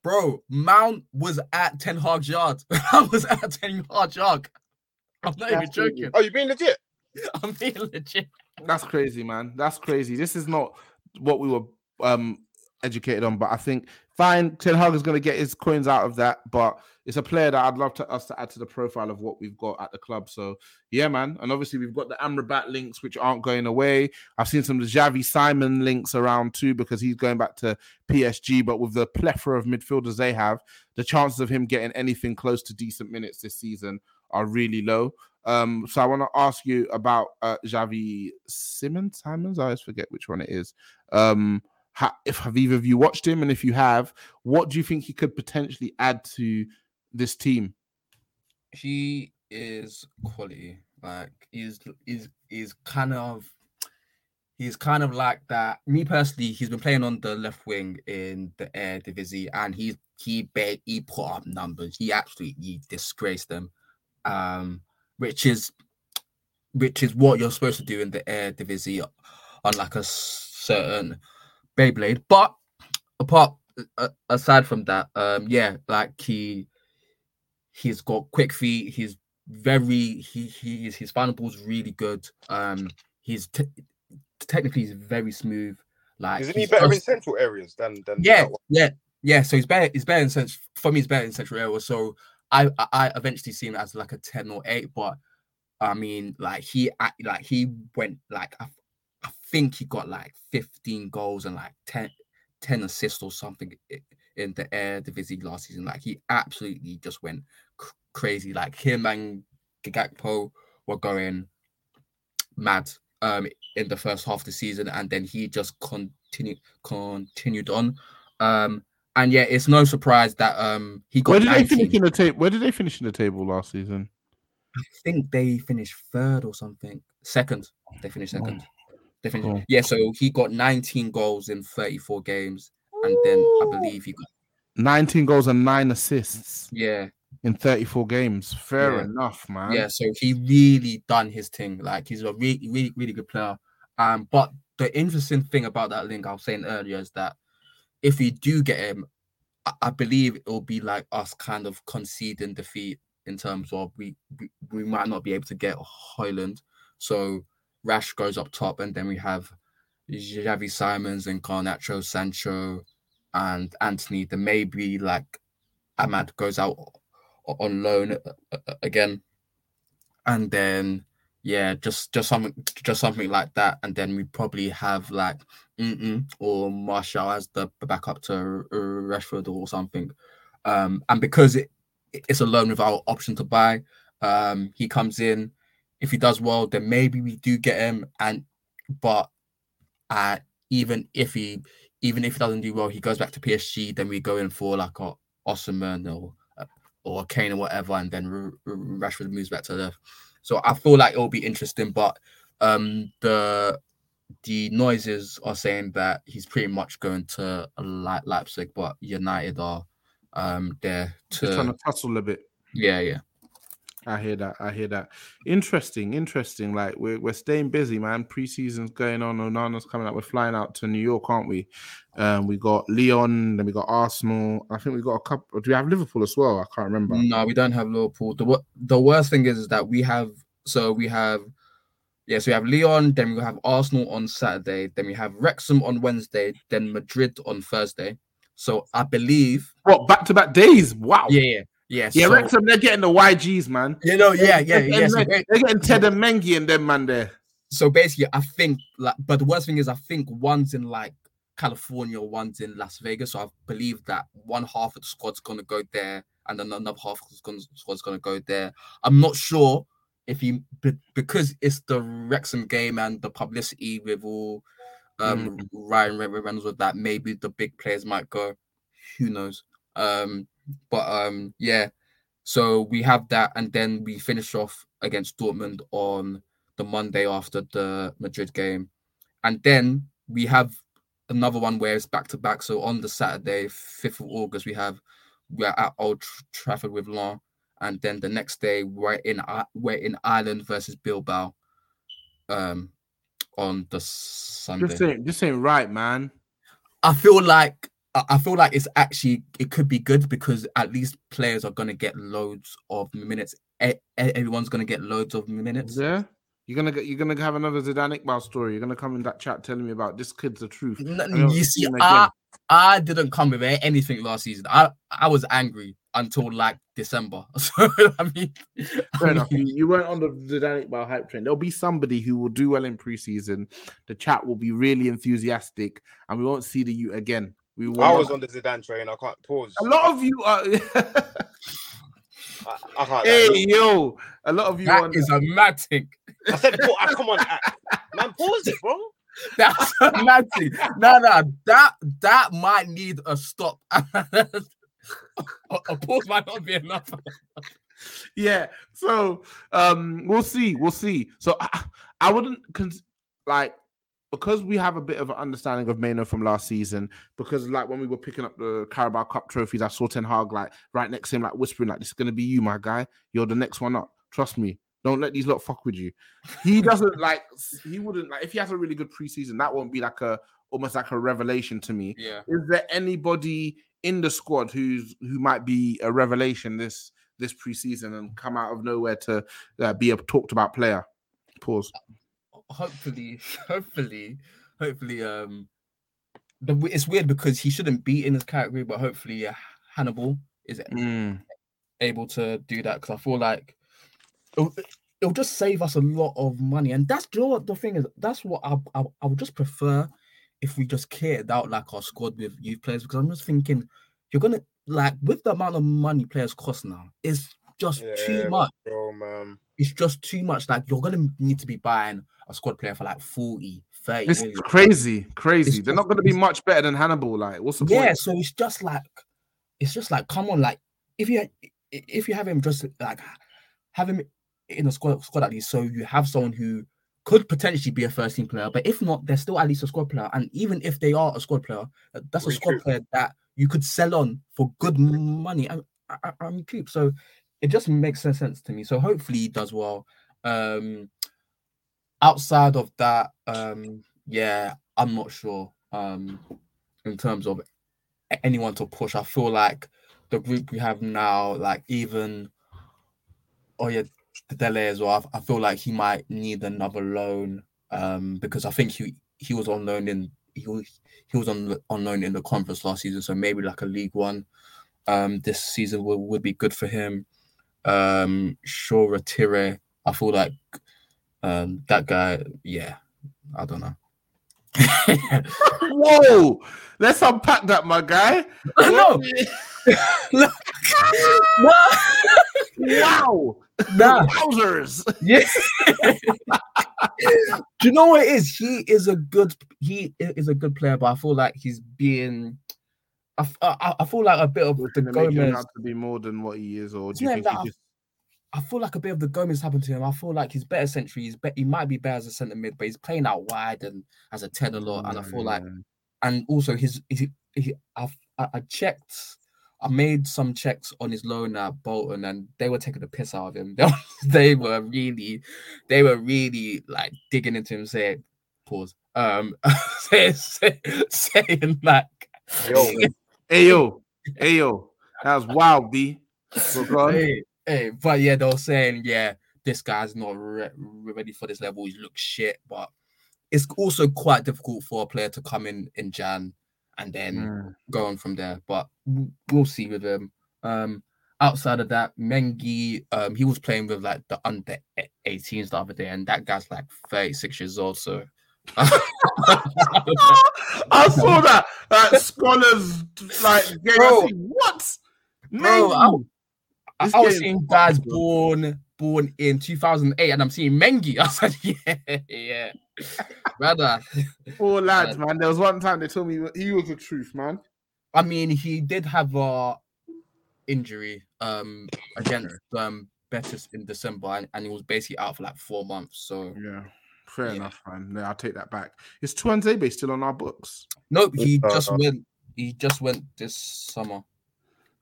bro, Mount was at Ten Hag's yard. I was at Ten Hag's yard. I'm not even That's crazy. joking. Oh, you being legit? I'm being legit. That's crazy, man. That's crazy. This is not what we were um educated on, but I think fine. Ten Hag is going to get his coins out of that, but it's a player that I'd love to us to add to the profile of what we've got at the club. So yeah, man. And obviously we've got the Amrabat links which aren't going away. I've seen some Xavi Simon links around too because he's going back to PSG. But with the plethora of midfielders they have, the chances of him getting anything close to decent minutes this season are really low. Um, so I want to ask you about uh, Xavi Simmons, Simons. I always forget which one it is. Um, if have either of you watched him, and if you have, what do you think he could potentially add to this team? he is quality. Like he's is is kind of he's kind of like that. Me personally, he's been playing on the left wing in the Eredivisie, and he's he ba- he put up numbers. He absolutely disgraced them, um, which is which is what you're supposed to do in the Eredivisie, unlike a certain Beyblade. But apart a- aside from that, um, yeah, like he he's got quick feet. He's very he he's his final ball's really good. Um, he's te- technically he's very smooth. Like Isn't he better in central areas than than yeah, yeah, yeah. So he's better. He's better in sense for me. He's better in central areas. So I I- eventually see him as like a ten or eight, but I mean like he like he went like I think he got like fifteen goals and like 10, 10 assists or something in the air division last season. Like he absolutely just went c- crazy. Like him and Gakpo were going mad um in the first half of the season and then he just continued continued on um and yeah it's no surprise that um he got Where did they finish in the table? Where did they finish in the table last season? I think they finished third or something second they finished second they finished cool. yeah so he got 19 goals in 34 games and then I believe he got 19 goals and nine assists yeah in 34 games. Fair Yeah. enough, man. Yeah, so he really done his thing. Like he's a really, really, really good player. Um, but the interesting thing about that link I was saying earlier is that if we do get him, I, I believe it will be like us kind of conceding defeat in terms of we, we we might not be able to get Hojlund. So Rash goes up top, and then we have Xavi Simons and Garnacho, Sancho, and Antony. Then maybe like Amad goes out on loan uh, uh, again, and then yeah, just just something just something like that, and then we probably have like Mm-mm or Martial as the backup to uh, Rashford or something, um, and because it it's a loan without option to buy, um, he comes in. If he does well, then maybe we do get him, and but uh, even if he even if he doesn't do well, he goes back to PSG, then we go in for like a Osman or uh, or Kane or whatever, and then Rashford moves back to the left. So I feel like it'll be interesting, but um, the the noises are saying that he's pretty much going to Le- Leipzig, but United are um there Just trying to to tussle a bit. yeah yeah I hear that. I hear that. Interesting, interesting. Like we're we're staying busy, man. Preseason's going on. Onana's coming up. We're flying out to New York, aren't we? Um, we got Lyon, then we got Arsenal. I think we got a couple. Do we have Liverpool as well? I can't remember. No, we don't have Liverpool. The the worst thing is, is that we have so we have yeah, so we have Lyon, then we have Arsenal on Saturday, then we have Wrexham on Wednesday, then Madrid on Thursday. So I believe What back to back days? Wow. yeah, yeah, yeah. Yeah, so, Wrexham, they're getting the YGs, man. you know, yeah, yeah, They're yeah. getting, So, they're ba- getting Teden Mengi and them man there. so basically, I think like, but the worst thing is, I think one's in like California, one's in Las Vegas. So I believe that one half of the squad's gonna go there, and then another half of the squad's gonna- go there. I'm not sure if he because it's the Wrexham game and the publicity with all um Ryan Re- Reynolds with that. Maybe the big players might go. Who knows? Um, but um, yeah. So we have that, and then we finish off against Dortmund on the Monday after the Madrid game, and then we have another one where it's back to back. So on the Saturday, fifth of August, we have we're at Old Tr- Trafford with Lens, and then the next day we're in we're in Ireland versus Bilbao. Um, on the Sunday. This ain't this ain't right, man. I feel like I feel like it's actually it could be good because at least players are gonna get loads of minutes. E- Everyone's gonna get loads of minutes. Yeah. You're gonna get you're gonna have another Zidane Iqbal story. You're gonna come in that chat telling me about this kid's the truth. N- I don't You see see, I. I didn't come with anything last season. I I was angry until like December. So I mean, Fair I enough. mean, You, you weren't on the Zidane Iqbal hype train. There'll be somebody who will do well in preseason. The chat will be really enthusiastic, and we won't see the you again. We will. I was on the Zidane train. I can't pause. a lot of you are. I, I can't. hey lie. yo, a lot of you that on. is a mad thing. I said, "Paul, ah, come on, man, pause it, bro. That's a mad thing. No, no, that that might need a stop. a, a pause might not be enough. yeah so um we'll see we'll see so i, I wouldn't cons- like because we have a bit of an understanding of Mainoo from last season because like when we were picking up the Carabao Cup trophies I saw Ten Hag like right next to him like whispering like this is gonna be you my guy you're the next one up trust me don't let these lot fuck with you he doesn't like he wouldn't like if he has a really good preseason that won't be like a almost like a revelation to me Yeah. is there anybody in the squad who's who might be a revelation this this preseason and come out of nowhere to uh, be a talked about player? Pause. Hopefully, hopefully, hopefully, um, the, it's weird because he shouldn't be in this category, but hopefully, uh, Hannibal is Mm. able to do that because I feel like it'll, it'll just save us a lot of money, and that's you know what the thing is. That's what I I, I would just prefer if we just cared out like our squad with youth players because I'm just thinking you're gonna like with the amount of money players cost now, it's just too much. bro, man. It's just too much. Like you're gonna need to be buying a squad player for like 40, 30 It's million. crazy, crazy. It's They're not going to be it's- much better than Hannibal. Like, what's the Yeah, point? so it's just like it's just like come on, like if you if you have him just like have him in a squad squad at least, so you have someone who could potentially be a first team player, but if not, they're still at least a squad player. And even if they are a squad player, that's a squad Recoup. player that you could sell on for good money and I, I, I recoup. So it just makes no sense to me. So hopefully he does well. Um outside of that, um, yeah, I'm not sure. Um in terms of anyone to push. I feel like the group we have now, like even oh yeah, Dele as well. I, I feel like he might need another loan um because I think he he was on loan in he was he was on on loan in the conference last season, so maybe like a League One um this season would, would be good for him. Um Shoretire, I feel like um that guy, yeah, I don't know. Whoa, let's unpack that, my guy. no, no, wow, nah. wowzers. Yeah. Do you know what it is? He is a good he is a good player, but I feel like he's being I, f- I, I feel like a bit of the gonna make him Gomes. out to be more than what he is, or do you think he I- just I feel like a bit of the Gomes happened to him. I feel like he's better century. He's be- he might be better as a centre mid, but he's playing out wide and as a ten a lot. And I feel like, and also his, he, he, I've, I, I checked, I made some checks on his loan at Bolton, and they were taking the piss out of him. They were, they were really, they were really like digging into him, saying, "Pause." Um, say, say, saying like, Yo, Hey yo, hey yo, that was wild, B. Hey, hey, but yeah, they were saying, yeah, this guy's not re- ready for this level. He looks shit, but it's also quite difficult for a player to come in in Jan and then Mm. go on from there. But we'll see with him. Um, outside of that, Mengi, um, he was playing with like the under 18s the other day, and that guy's like 36 years old. So I saw that. That scholars like game. Bro. I see, what? Bro, I- Mengi. I, I was seeing guys bro. born born in 2008, and I'm seeing Mengi. I said, yeah, yeah, brother. Poor lads, man. There was one time they told me he was the truth, man. I mean, he did have a injury um against um Betis in December, and, and he was basically out for like four months. So Yeah, fair Yeah. enough, man. No, I'll take that back. Is Tuanzebe still on our books? nope, he Uh, just uh. went. He just went this summer.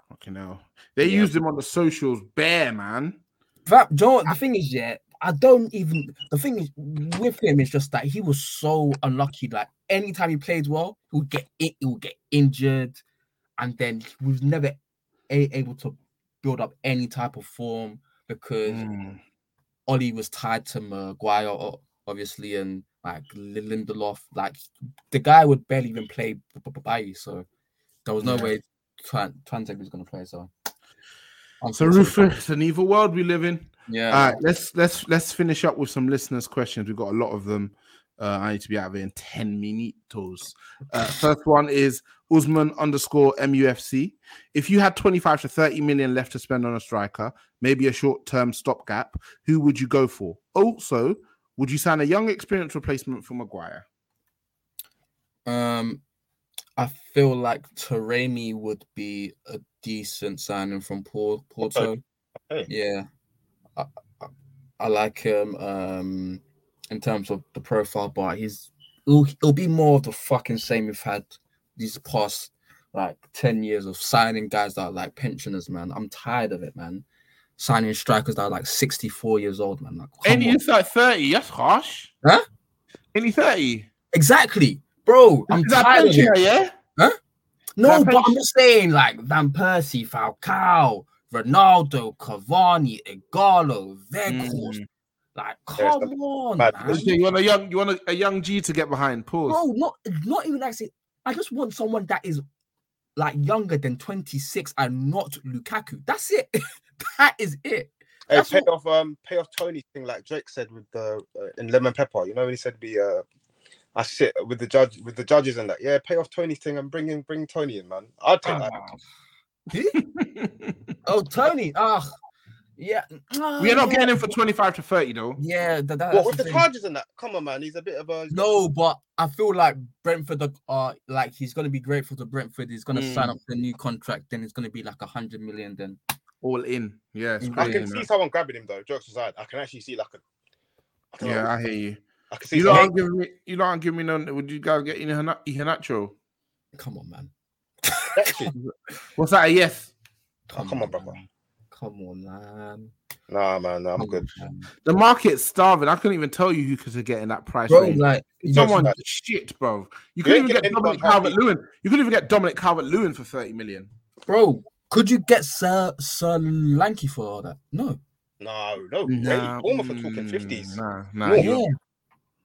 Fucking hell. They Yeah. used him on the socials bare, man. That John, the thing is, yeah, I don't even. The thing is with him is just that he was so unlucky. Like anytime he played well, he would get it. He would get injured, and then he was never a- able to build up any type of form because Mm. Ole was tied to Maguire, o- obviously, and like Lindelof. Like the guy would barely even play so there was no way Tran was going to play. So, So unfortunately, Rufus, it's an evil world we live in. yeah, All right, let's let's let's finish up with some listeners' questions. We've got a lot of them. Uh, I need to be out of here in 10 minutos. Uh, first one is Usman underscore MUFC. If you had 25 to 30 million left to spend on a striker, maybe a short term stopgap, who would you go for? Also, would you sign a young, experienced replacement for Maguire? Um, I feel like Taremi would be a decent signing from Por- Porto. Okay. Yeah, I, I, I like him. Um, in terms of the profile, but he's it'll, it'll be more of the fucking same we've had these past like ten years of signing guys that are like pensioners, man. I'm tired of it, man. Signing strikers that are like 64 years old, man. Like, come Any on. inside 30, that's harsh. Huh? Any 30. Exactly, bro. I'm Is that tired of it. pensioner, yeah? No, That but I'm just saying, like Van Persie, Falcao, Ronaldo, Cavani, Ighalo, Weghorst. Mm. Like, come it's on, mad. man. You want a young, you want a, a young G to get behind. Pause. Bro, not not even like I just want someone that is like younger than 26 and not Lukaku. That's it. that is it. Hey, That's pay what- off um pay off Toney thing like Drake said with the uh, in Lemon Pepper. You know when he said be uh I sit with the judge with the judges and that. Yeah, pay off Toney thing and bring in bring Toney in, man. I'd take that. Oh, Toney. Ah, yeah. we are not getting him for 25 to 30, though. Yeah, that, that- What with the thing. charges and that? Come on, man. He's a bit of a No, but I feel like Brentford are- are like he's gonna be grateful to Brentford. He's gonna sign Mm. up the new contract. Then it's gonna be like a hundred million. Then All in. Yeah, it's I I can innit? see someone grabbing him though. Jokes aside, I can actually see like a. I don't know, Yeah, I hear you. I can see. You someone- don't give me. You don't give me none. Would you guys get in Iheanacho? come on, man. What's that? A yes. Oh, come on, brother. man. Come on, man. Nah, man, nah, I'm Come good. man. The market's starving. I couldn't even tell you who could get in that price Bro, range. like Someone Jokes shit, bro. You You couldn't even get getting Dominic anyone Calvert. Lewin. You couldn't even get Dominic Calvert Lewin for 30 million. bro, could you get Sir Solanke for all that? No. No, no, Nah, hey, Bournemouth are talking mm, fifties. Nah, nah. No. you're- Yeah.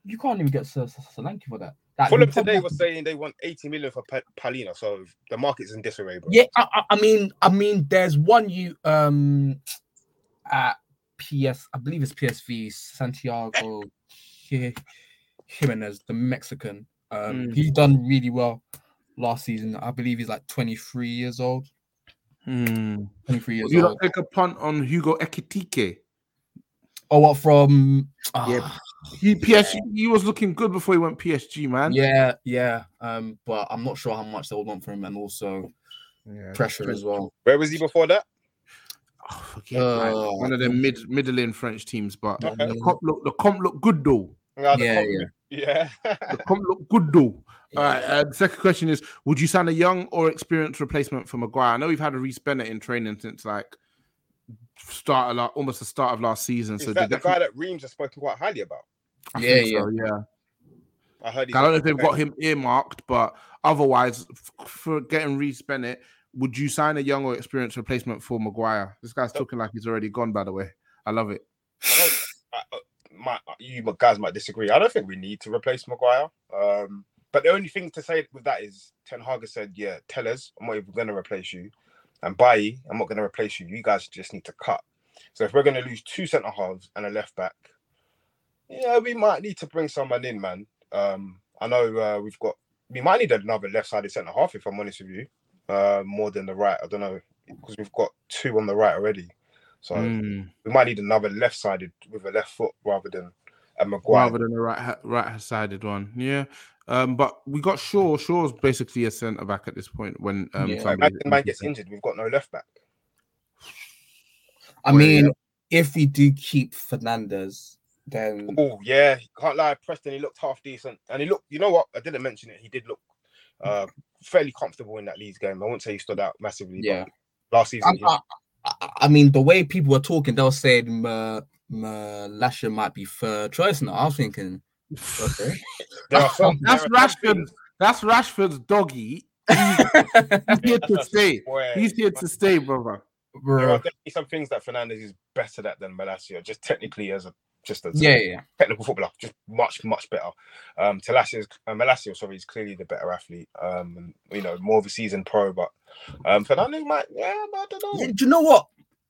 You can't even get Sir, Sir, Solanke for that. Like, Fulham you probably today have was saying they want 80 million for Pa- Palhinha, so the market's in disarray, bro. Yeah, I, I- I mean, I mean, there's one you um at PS, I believe it's PSV, Santiago Ji- Giménez, the Mexican. Um, Mm. he's done really well last season. I believe he's like 23 years old. Hmm. 23 years Would you not old. take a punt on Hugo Ekitike? Oh, what from? Yeah, ah, He PSG. He was looking good before he went PSG, man. yeah, yeah. Um, but I'm not sure how much they would want for him, and also Yeah, pressure as well. Where was he before that? Oh, forget, like, Uh, one of the mid middling French teams, but Okay. the comp look the comp look good though. Yeah, Yeah, compliment. Yeah. The comp look good though. All right. Uh, the second question is: Would you sign a young or experienced replacement for Maguire? I know we've had a Reece Bennett in training since like start of la- almost the start of last season. Is So that they the guy definitely- that Reams has spoken quite highly about? I Yeah, yeah. so, yeah. I heard. he's I don't know if they've got him earmarked, but otherwise, for getting Reece Bennett, would you sign a young or experienced replacement for Maguire? This guy's talking like he's already gone. By the way, I love it. My, you guys might disagree. I don't think we need to replace Maguire. Um, but the only thing to say with that is Ten Hag said, "Yeah, tell us, I'm not even going to replace you." And Bailly, I'm not going to replace you. You guys just need to cut. So if we're going to lose two centre halves and a left back, yeah, we might need to bring someone in, man. Um, I know uh, we've got we might need another left-sided centre half if I'm honest with you, uh, more than the right. I don't know because we've got two on the right already. So Mm, we might need another left-sided with a left foot rather than a Maguire. rather than a right ha- right sided one, yeah. Um, but we got Shaw. Shaw's basically a centre back at this point. When um, Yeah. somebody- Imagine man gets injured, we've got no left back. I Well, mean, if we do keep Fernandez, then Oh yeah, can't lie. Preston, he looked half decent, and he looked. You know what? I didn't mention it. He did look uh, fairly comfortable in that Leeds game. I wouldn't say he stood out massively. yeah. But last season, I, I, I- I mean, the way people were talking, they were saying uh, Lasher might be third choice now. I was thinking, okay. there some, that's there Rashford. That's Rashford's doggy. He's here to stay. He's here to stay, brother. There are definitely some things that Fernandez is better at than Malacia, just technically as a just as Yeah, a yeah. technical footballer, just much much better. Um, Talassia's uh, Malacia, sorry, is clearly the better athlete. Um, you know, more of a seasoned pro, but um, Fernandez might, yeah, I don't know. Yeah, Do you know what?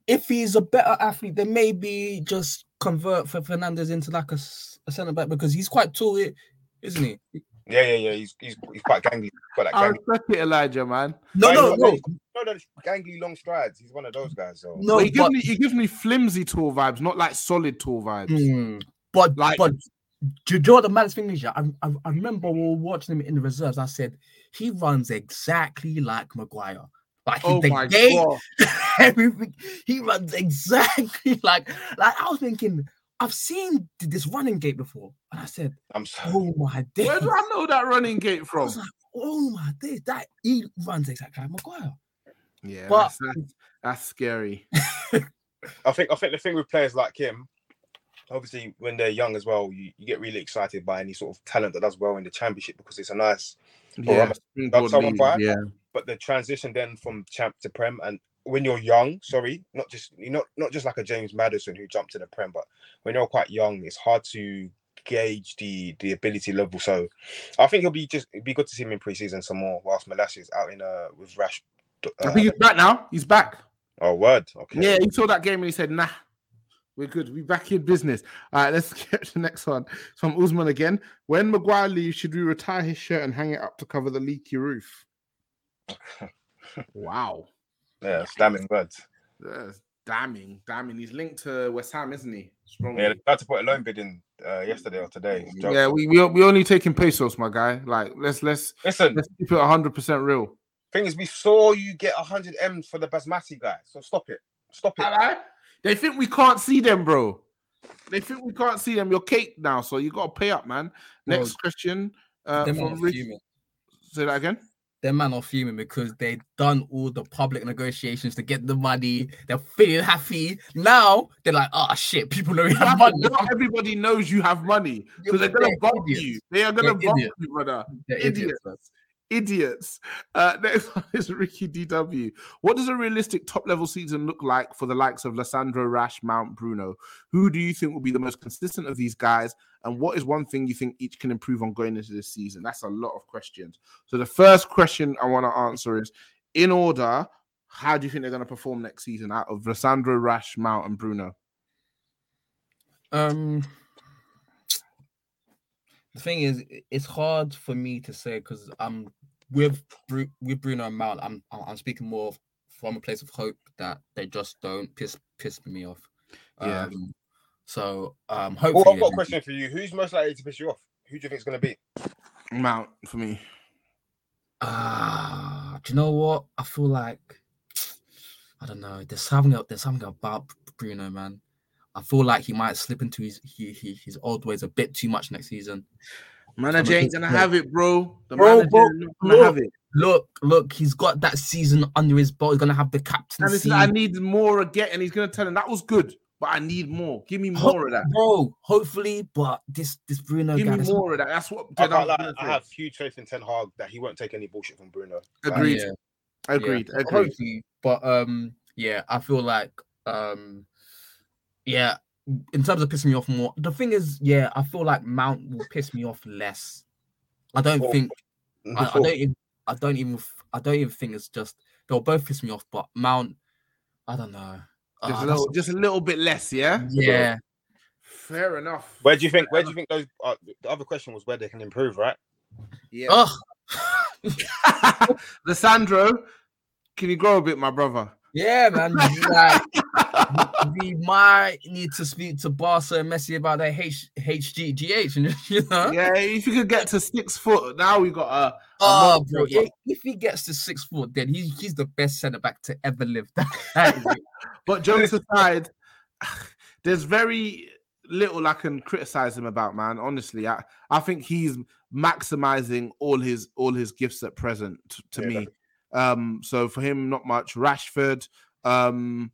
If he's a better athlete, then maybe just convert for Fernandez into like a, s- a centre back because he's quite tall, isn't he? Yeah, yeah, yeah. He's he's, he's quite gangly. He's got that I respect it, Elijah, man. No, no, no, no, no, gangly long strides. He's one of those guys. So no. But he gives me he gives me flimsy tall vibes, not like solid tall vibes. Hmm, but Like- but do you know what the maddest thing is? Yeah, I, I, I remember we were watching him in the reserves. I said he runs exactly like Maguire. Like Oh the my gait, god! everything. He runs exactly like like I was thinking. I've seen this running gate before, and I said, I'm so "Oh my days!" Where do I know that running gate I from? was like, "Oh my days!" That he runs exactly like Maguire. Yeah, But- that's, that's, that's scary. I think I think the thing with players like him, obviously when they're young as well, you, you get really excited by any sort of talent that does well in the championship because it's a nice Yeah, I'm a- springboard someone league, yeah. but the transition then from champ to prem and when you're young, sorry, not just you're not not just like a James Maddison who jumped to the prem, but when you're quite young, it's hard to gauge the the ability level. So I think it'll be just it'd be good to see him in preseason some more whilst Malacia's is out in uh with Rash. I Uh, think he's back now. He's back. oh word, okay. Yeah, he saw that game and he said, "Nah, we're good. We're back in business." All right, let's get to the next one. It's from Usman again. When Maguire leaves, should we retire his shirt and hang it up to cover the leaky roof? wow, yeah, it's damning words. that's damning, damning. He's linked to West Ham, isn't he? Strongly. Yeah, they tried to put a loan bid in uh, yesterday or today. Yeah, we we we only taking pesos, my guy. Like, let's let's Listen, let's keep it hundred percent real. thing is, we saw you get 100 M's for the Basmati guy. So stop it. Stop it. Alright? They think we can't see them, bro. They think we can't see them. You're cake now, so you gotta pay up, man. Bro, Next question. Uh, from Rich. Say that again. Them man are fuming because they've done all the public negotiations to get the money. They're feeling happy. Now they're like, oh shit, people know we have money. Not everybody knows you have money because they're gonna They're bump idiots. you. They are gonna They're bump idiots. you, brother. They're Idiots. idiots. Idiots. Uh, next one is Ricky DW. What does a realistic top level season look like for the likes of Lisandro, Rash, Mount, Bruno? Who do you think will be the most consistent of these guys? And what is one thing you think each can improve on going into this season? That's a lot of questions. So the first question I want to answer is in order, how do you think they're going to perform next season out of Lisandro, Rash, Mount, and Bruno? Um, the thing is, it's hard for me to say because I'm with Bru- with Bruno and Mount. I'm I'm I'm speaking more from a place of hope that they just don't piss piss me off. Yeah. Um, so um, hopefully. Well. I've got a question for you. Who's most likely to piss you off? Who do you think it's going to be? Mount for me. Ah, do you know what? I feel like I don't know. There's something there's something about Bruno, man. I feel like he might slip into his he, he, his old ways a bit too much next season. Manager ain't gonna have it, bro. The Bro, manager bro, gonna look. have it. Look, look, he's got that season under his belt. He's gonna have the And captaincy. I need more again, and he's gonna tell him that was good, but I need more. Give me Ho- more of that. bro. Hopefully, but this this Bruno Give guy. me this- more of that. That's what I, Ten Hag can't lie, gonna I have huge faith in Ten Hag that he won't take any bullshit from Bruno. Like, Agreed. Yeah. Agreed. Yeah, Agreed. hopefully, but um, yeah, I feel like um, yeah, in terms of pissing me off more, the thing is, yeah, I feel like Mount will piss me off less. I don't Oh, think I, I don't even I don't even f- I don't even think it's just they'll both piss me off, but Mount, I don't know. Just, Ah, a little, just a little bit less, yeah. yeah, Fair enough. Where do you think? Where do you think those? Uh, the other question was where they can improve, right? Yeah. Ugh. Lisandro, can you grow a bit, my brother? yeah, man. Like, we might need to speak to Barca and Messi about their H HGGH, and you know. Yeah, if you could get to six foot, now we got a. Oh, bro! but- If, if he gets to six foot, then he's he's the best centre back to ever live. That is it. But jokes aside, there's very little I can criticize him about, man. Honestly, I, I think he's maximizing all his all his gifts at present t- to Yeah. me. Um, so for him, not much. Rashford, um,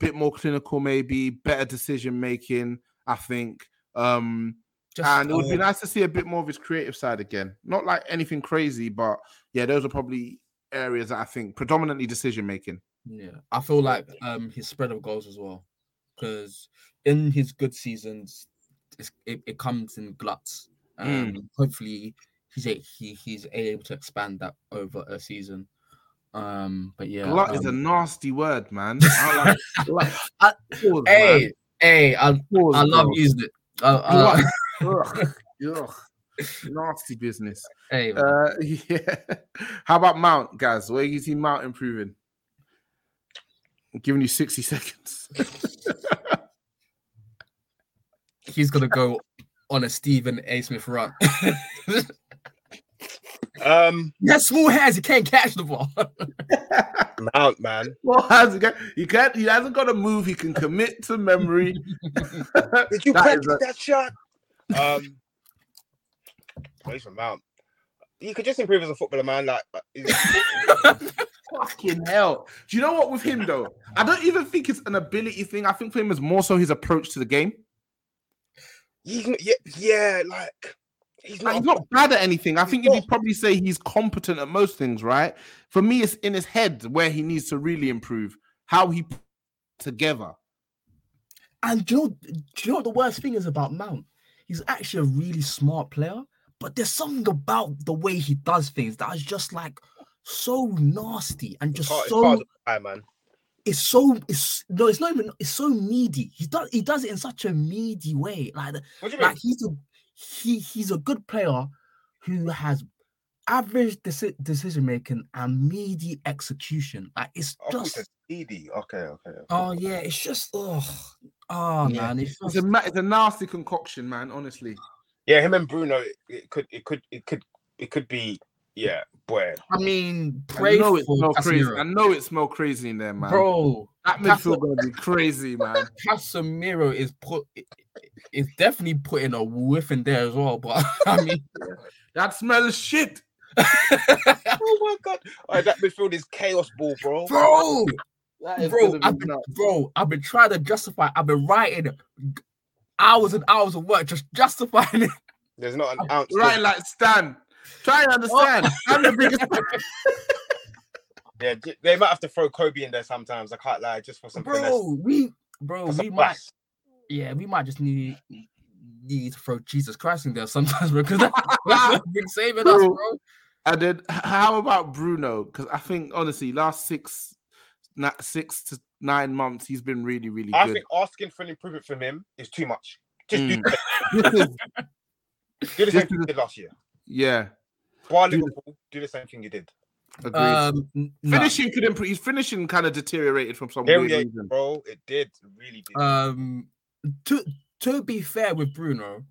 bit more clinical, maybe better decision making. I think. Um, Just, and it would be uh, nice to see a bit more of his creative side again. Not like anything crazy, but yeah, those are probably areas that I think predominantly decision making. Yeah, I feel like um his spread of goals as well, because in his good seasons, it's, it, it comes in gluts. Um, Mm. hopefully he's a, he he's able to expand that over a season. Um, but yeah, Glut is a um, nasty word, man. I like, like, I- pause, hey man. hey, I Pause, I love bro. using it. Uh, uh, Glut. Ugh, ugh. Nasty business. hey, man. Uh, yeah. How about Mount, guys? Where you see Mount improving? I'm giving you 60 seconds. he's gonna go on a Stephen A. Smith run. Um, he has small hands. He can't catch the ball. Mount, man. Well, has he, got, he can't. He hasn't got a move. He can commit to memory. Did you That practice a- that shot? Um, wait for Mount. You could just improve as a footballer, man. Like, uh, Fucking hell. Do you know what with him though? I don't even think it's an ability thing. I think for him it's more so his approach to the game. he's n- yeah, yeah, like he's not. he's not bad at anything. I think you'd probably say he's competent at most things, right? For me, it's in his head where he needs to really improve. How he put together. And do you, know, do you know what the worst thing is about Mount? He's actually a really smart player, but there's something about the way he does things that is just like so nasty and just it's so hard to lie, man. it's so it's no, it's not even it's so needy. He does he does it in such a needy way. Like, What do you mean? like he's a he he's a good player who has average deci- decision making and meaty execution. Like it's I thought you just said Okay, okay. okay. oh yeah, it's just oh oh Yeah. man, it's It's a it's a nasty concoction, man. Honestly, Yeah, him and Bruno. It, it could, it could, it could, it could be. Yeah, boy. I mean, I know it for smell crazy. I know it smell crazy in there, man. bro. that that's midfield gonna be crazy, man. Casemiro is put is definitely putting a whiff in there as well. But I mean, That smells shit. Oh my god! Oh, that midfield is chaos ball, bro. bro, bro, I've been, nuts. bro, I've been trying to justify. I've been writing hours and hours of work just justifying it. There's not an ounce. to- Right, like Stan. Try and understand. I'm the biggest. Yeah, they might have to throw Kobbie in there sometimes. I can't lie, just for some finesse. Bro, we, bro, we might, class. yeah, we might just need need to throw Jesus Christ in there sometimes because that's what's been saving us, Bro. bro. And then how about Bruno? Because I think honestly, last six, na- six to nine months, he's been really, really I good. think asking for an improvement from him is too much. Just Mm. do, the, do the same thing you did last year. Yeah, Bar Do the- Liverpool, do the same thing you did. agreed. Um, n- no. finishing could improve. His finishing kind of deteriorated from some weird reason. bro, it did. It really did. Um, to to be fair with Bruno,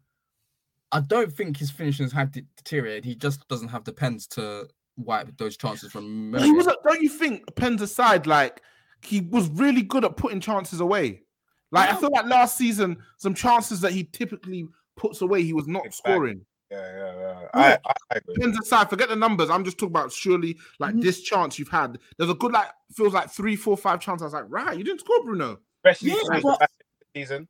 I don't think his finishings have de- deteriorated. He just doesn't have the pens to wipe those chances from. He was. Don't you think pens aside, like he was really good at putting chances away. Like I feel like last season, some chances that he typically puts away, he was not Exactly. scoring. Yeah, yeah, yeah. I, I, I agree. Pens aside, forget the numbers. I'm just talking about surely like Mhm. this chance you've had. There's a good like feels like three, four, five chances. I was like, right, you didn't score, Bruno. Especially Yeah, but- the back of the season.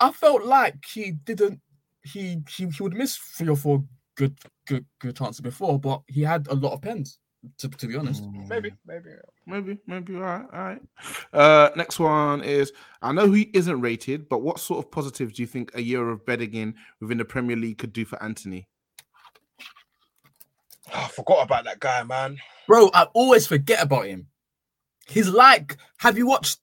I felt like he didn't. He he he would miss three or four good good good chances before, but he had a lot of pens. To, to be honest, Maybe, maybe. Maybe, maybe. All right, all right. Uh, next one is I know he isn't rated, but what sort of positives do you think a year of bedding in within the Premier League could do for Antony? Oh, I forgot about that guy, man. bro, I always forget about him. He's like, have you watched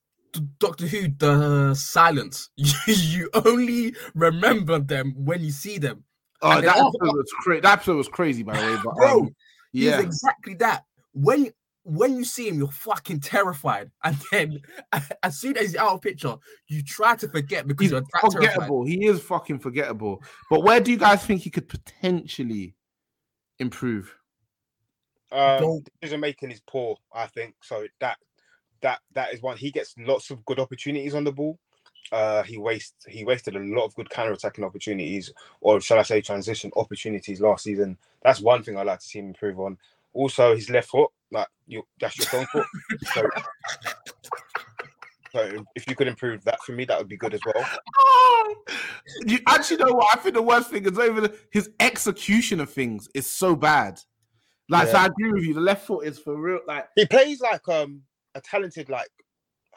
Doctor Who? The Silence. You, you only remember them when you see them, Oh, that episode was crazy. That episode was crazy, by the way. But bro. um, yeah, He's exactly that. When when you see him, you're fucking terrified, and then as soon as he's out of picture, you try to forget because he's you're that terrified. forgettable. He is fucking forgettable. But where do you guys think he could potentially improve? Um, decision making is poor, I think. So that that that is one. He gets lots of good opportunities on the ball. Uh, he wastes he wasted a lot of good counter attacking opportunities, or shall I say, transition opportunities last season. That's one thing I'd like to see him improve on. Also, his left foot, like you, that's your strong foot. So, so if you could improve that for me, that would be good as well. Oh, you actually know what? I think the worst thing is even his execution of things is so bad. Like, so I agree with you. The left foot is for real. Like, He plays like um a talented, like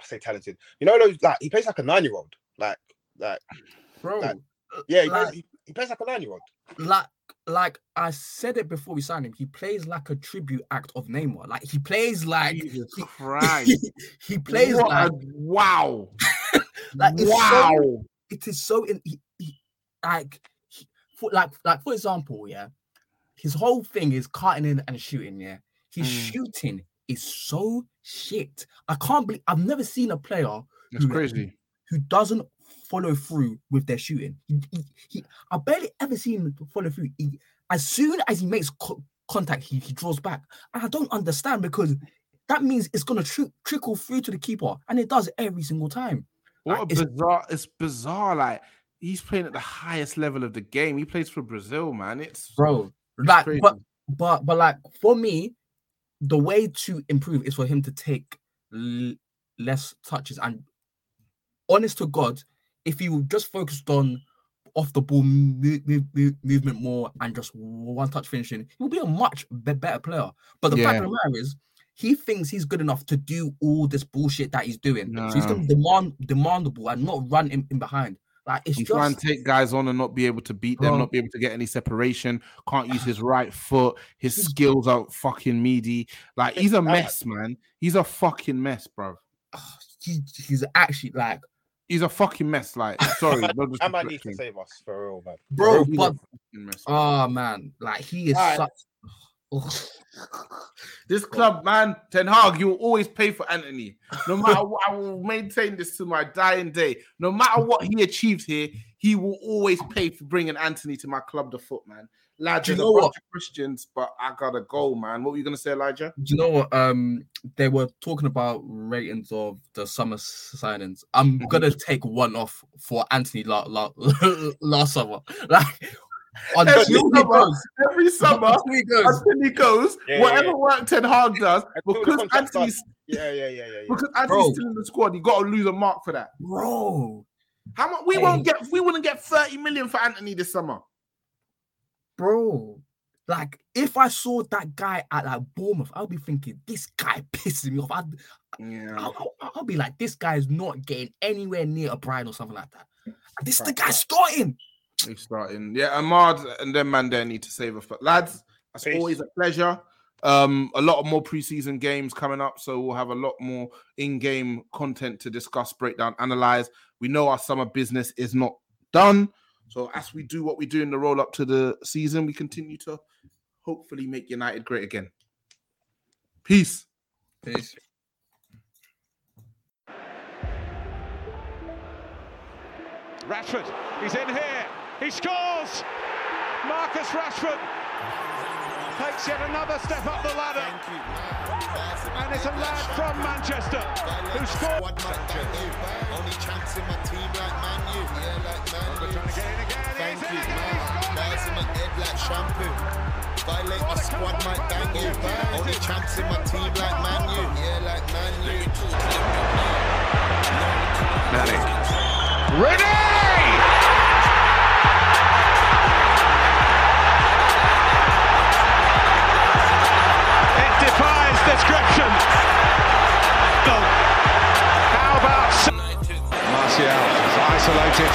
I say talented. You know those like he plays like a nine year old. Like like bro. Like, yeah, he, Like- plays, he, he plays like a nine year old. like like I said it before we signed him, he plays like a tribute act of Neymar. Like he plays like Jesus he, Christ. he, he plays What like a- wow. like it's wow. so it is so in he, he, like he- for like like for example, yeah, his whole thing is cutting in and shooting. Yeah, He's Mm. shooting is so shit. I can't believe I've never seen a player It's who- crazy. who doesn't follow through with their shooting. He, he, he I barely ever see him follow through. He, as soon as he makes co- contact, he, he draws back. And I don't understand because that means it's gonna tr- trickle through to the keeper, and it does every single time. What Like, a it's- bizarre. It's bizarre. Like, he's playing at the highest level of the game. He plays for Brazil, man. It's bro. Like, crazy. but but but like for me, the way to improve is for him to take l- less touches. And honest to God, if he just focused on off the ball mo- mo- mo- movement more and just one touch finishing, he will be a much be- better player. But the fact of the matter is, he thinks he's good enough to do all this bullshit that he's doing. So he's No. gonna demand demand the ball and not run in, in behind. Like it's He's just trying to take guys on and not be able to beat them, Bro. not be able to get any separation. Can't use his right foot. His skills are fucking meaty. Like he's a mess, man. He's a fucking mess, bro. Oh, he, he's actually like He's a fucking mess. Like, sorry, I might need to save us for real, man. bro, He's a but fucking mess. Oh man, like he is Alright. such. This club, man, Ten Hag, you will always pay for Antony. No matter what, I will maintain this to my dying day. No matter what he achieves here, he will always pay for bringing Antony to my club, the foot, man. Lad, you know what? Christians, but I gotta go, man. What were you gonna say, Elijah? Do you know what? Um, they were talking about ratings of the summer signings. I'm Mhm. gonna take one off for Antony la- la- last summer. Like Every until he summer, goes, Every summer, until he goes, Antony goes, Yeah, yeah, whatever yeah. work Ten Hag does, Until the because contract's done. Antony's Yeah, yeah, yeah, yeah, yeah. because Antony's still in the squad, you gotta lose a mark for that. bro, How much we Hey. won't get we wouldn't get 30 million for Antony this summer. bro. Like if I saw that guy at like Bournemouth, I'll be thinking this guy pisses me off. I'd, Yeah. I'll, I'll, I'll be like, this guy is not getting anywhere near a bride or something like that. This is the guy starting. We're starting. Yeah, Amad and then man there need to save us. But lads, it's always a pleasure. Um, a lot of more preseason games coming up, so we'll have a lot more in-game content to discuss, breakdown, analyze. We know our summer business is not done. So as we do what we do in the roll up to the season, we continue to hopefully make United great again. Peace. Peace. Rashford, he's in here. He scores. Marcus Rashford takes yet another step up the ladder. Thank you, man. And it's a lad from Manchester who scored. Squad might. Only chance in my team like Man U. Yeah, like Man U. Trying to get in again. Thank He's you, again. man. He's gone Bars in my head like shampoo. Violate my squad might bang you. Only chance in my team like Man U. Yeah, like Man U. Nani. Ready! Description. No. How about Martial is isolated.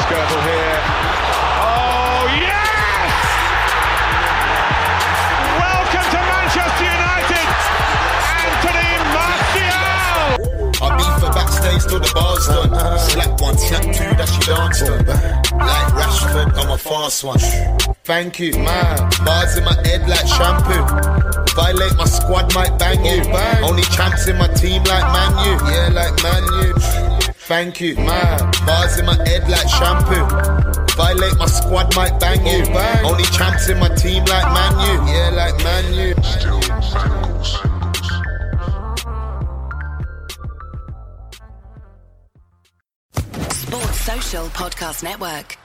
Skirtle here. Oh yes! Welcome to Manchester United, Anthony Martial. I beef her backstage till the bar's done. Slap one, slap two, that she dance on. Like Rashford, I'm a fast one. Thank you, man. Bars in my head like shampoo. Violate my squad, might bang you. Oh, Only champs in my team like Man U. Yeah, like Man U. Thank you, man. Bars in my head like shampoo. Violate my squad, might bang you. Oh, Only champs in my team like Man U. Yeah, like Man U. Sports Social Podcast Network.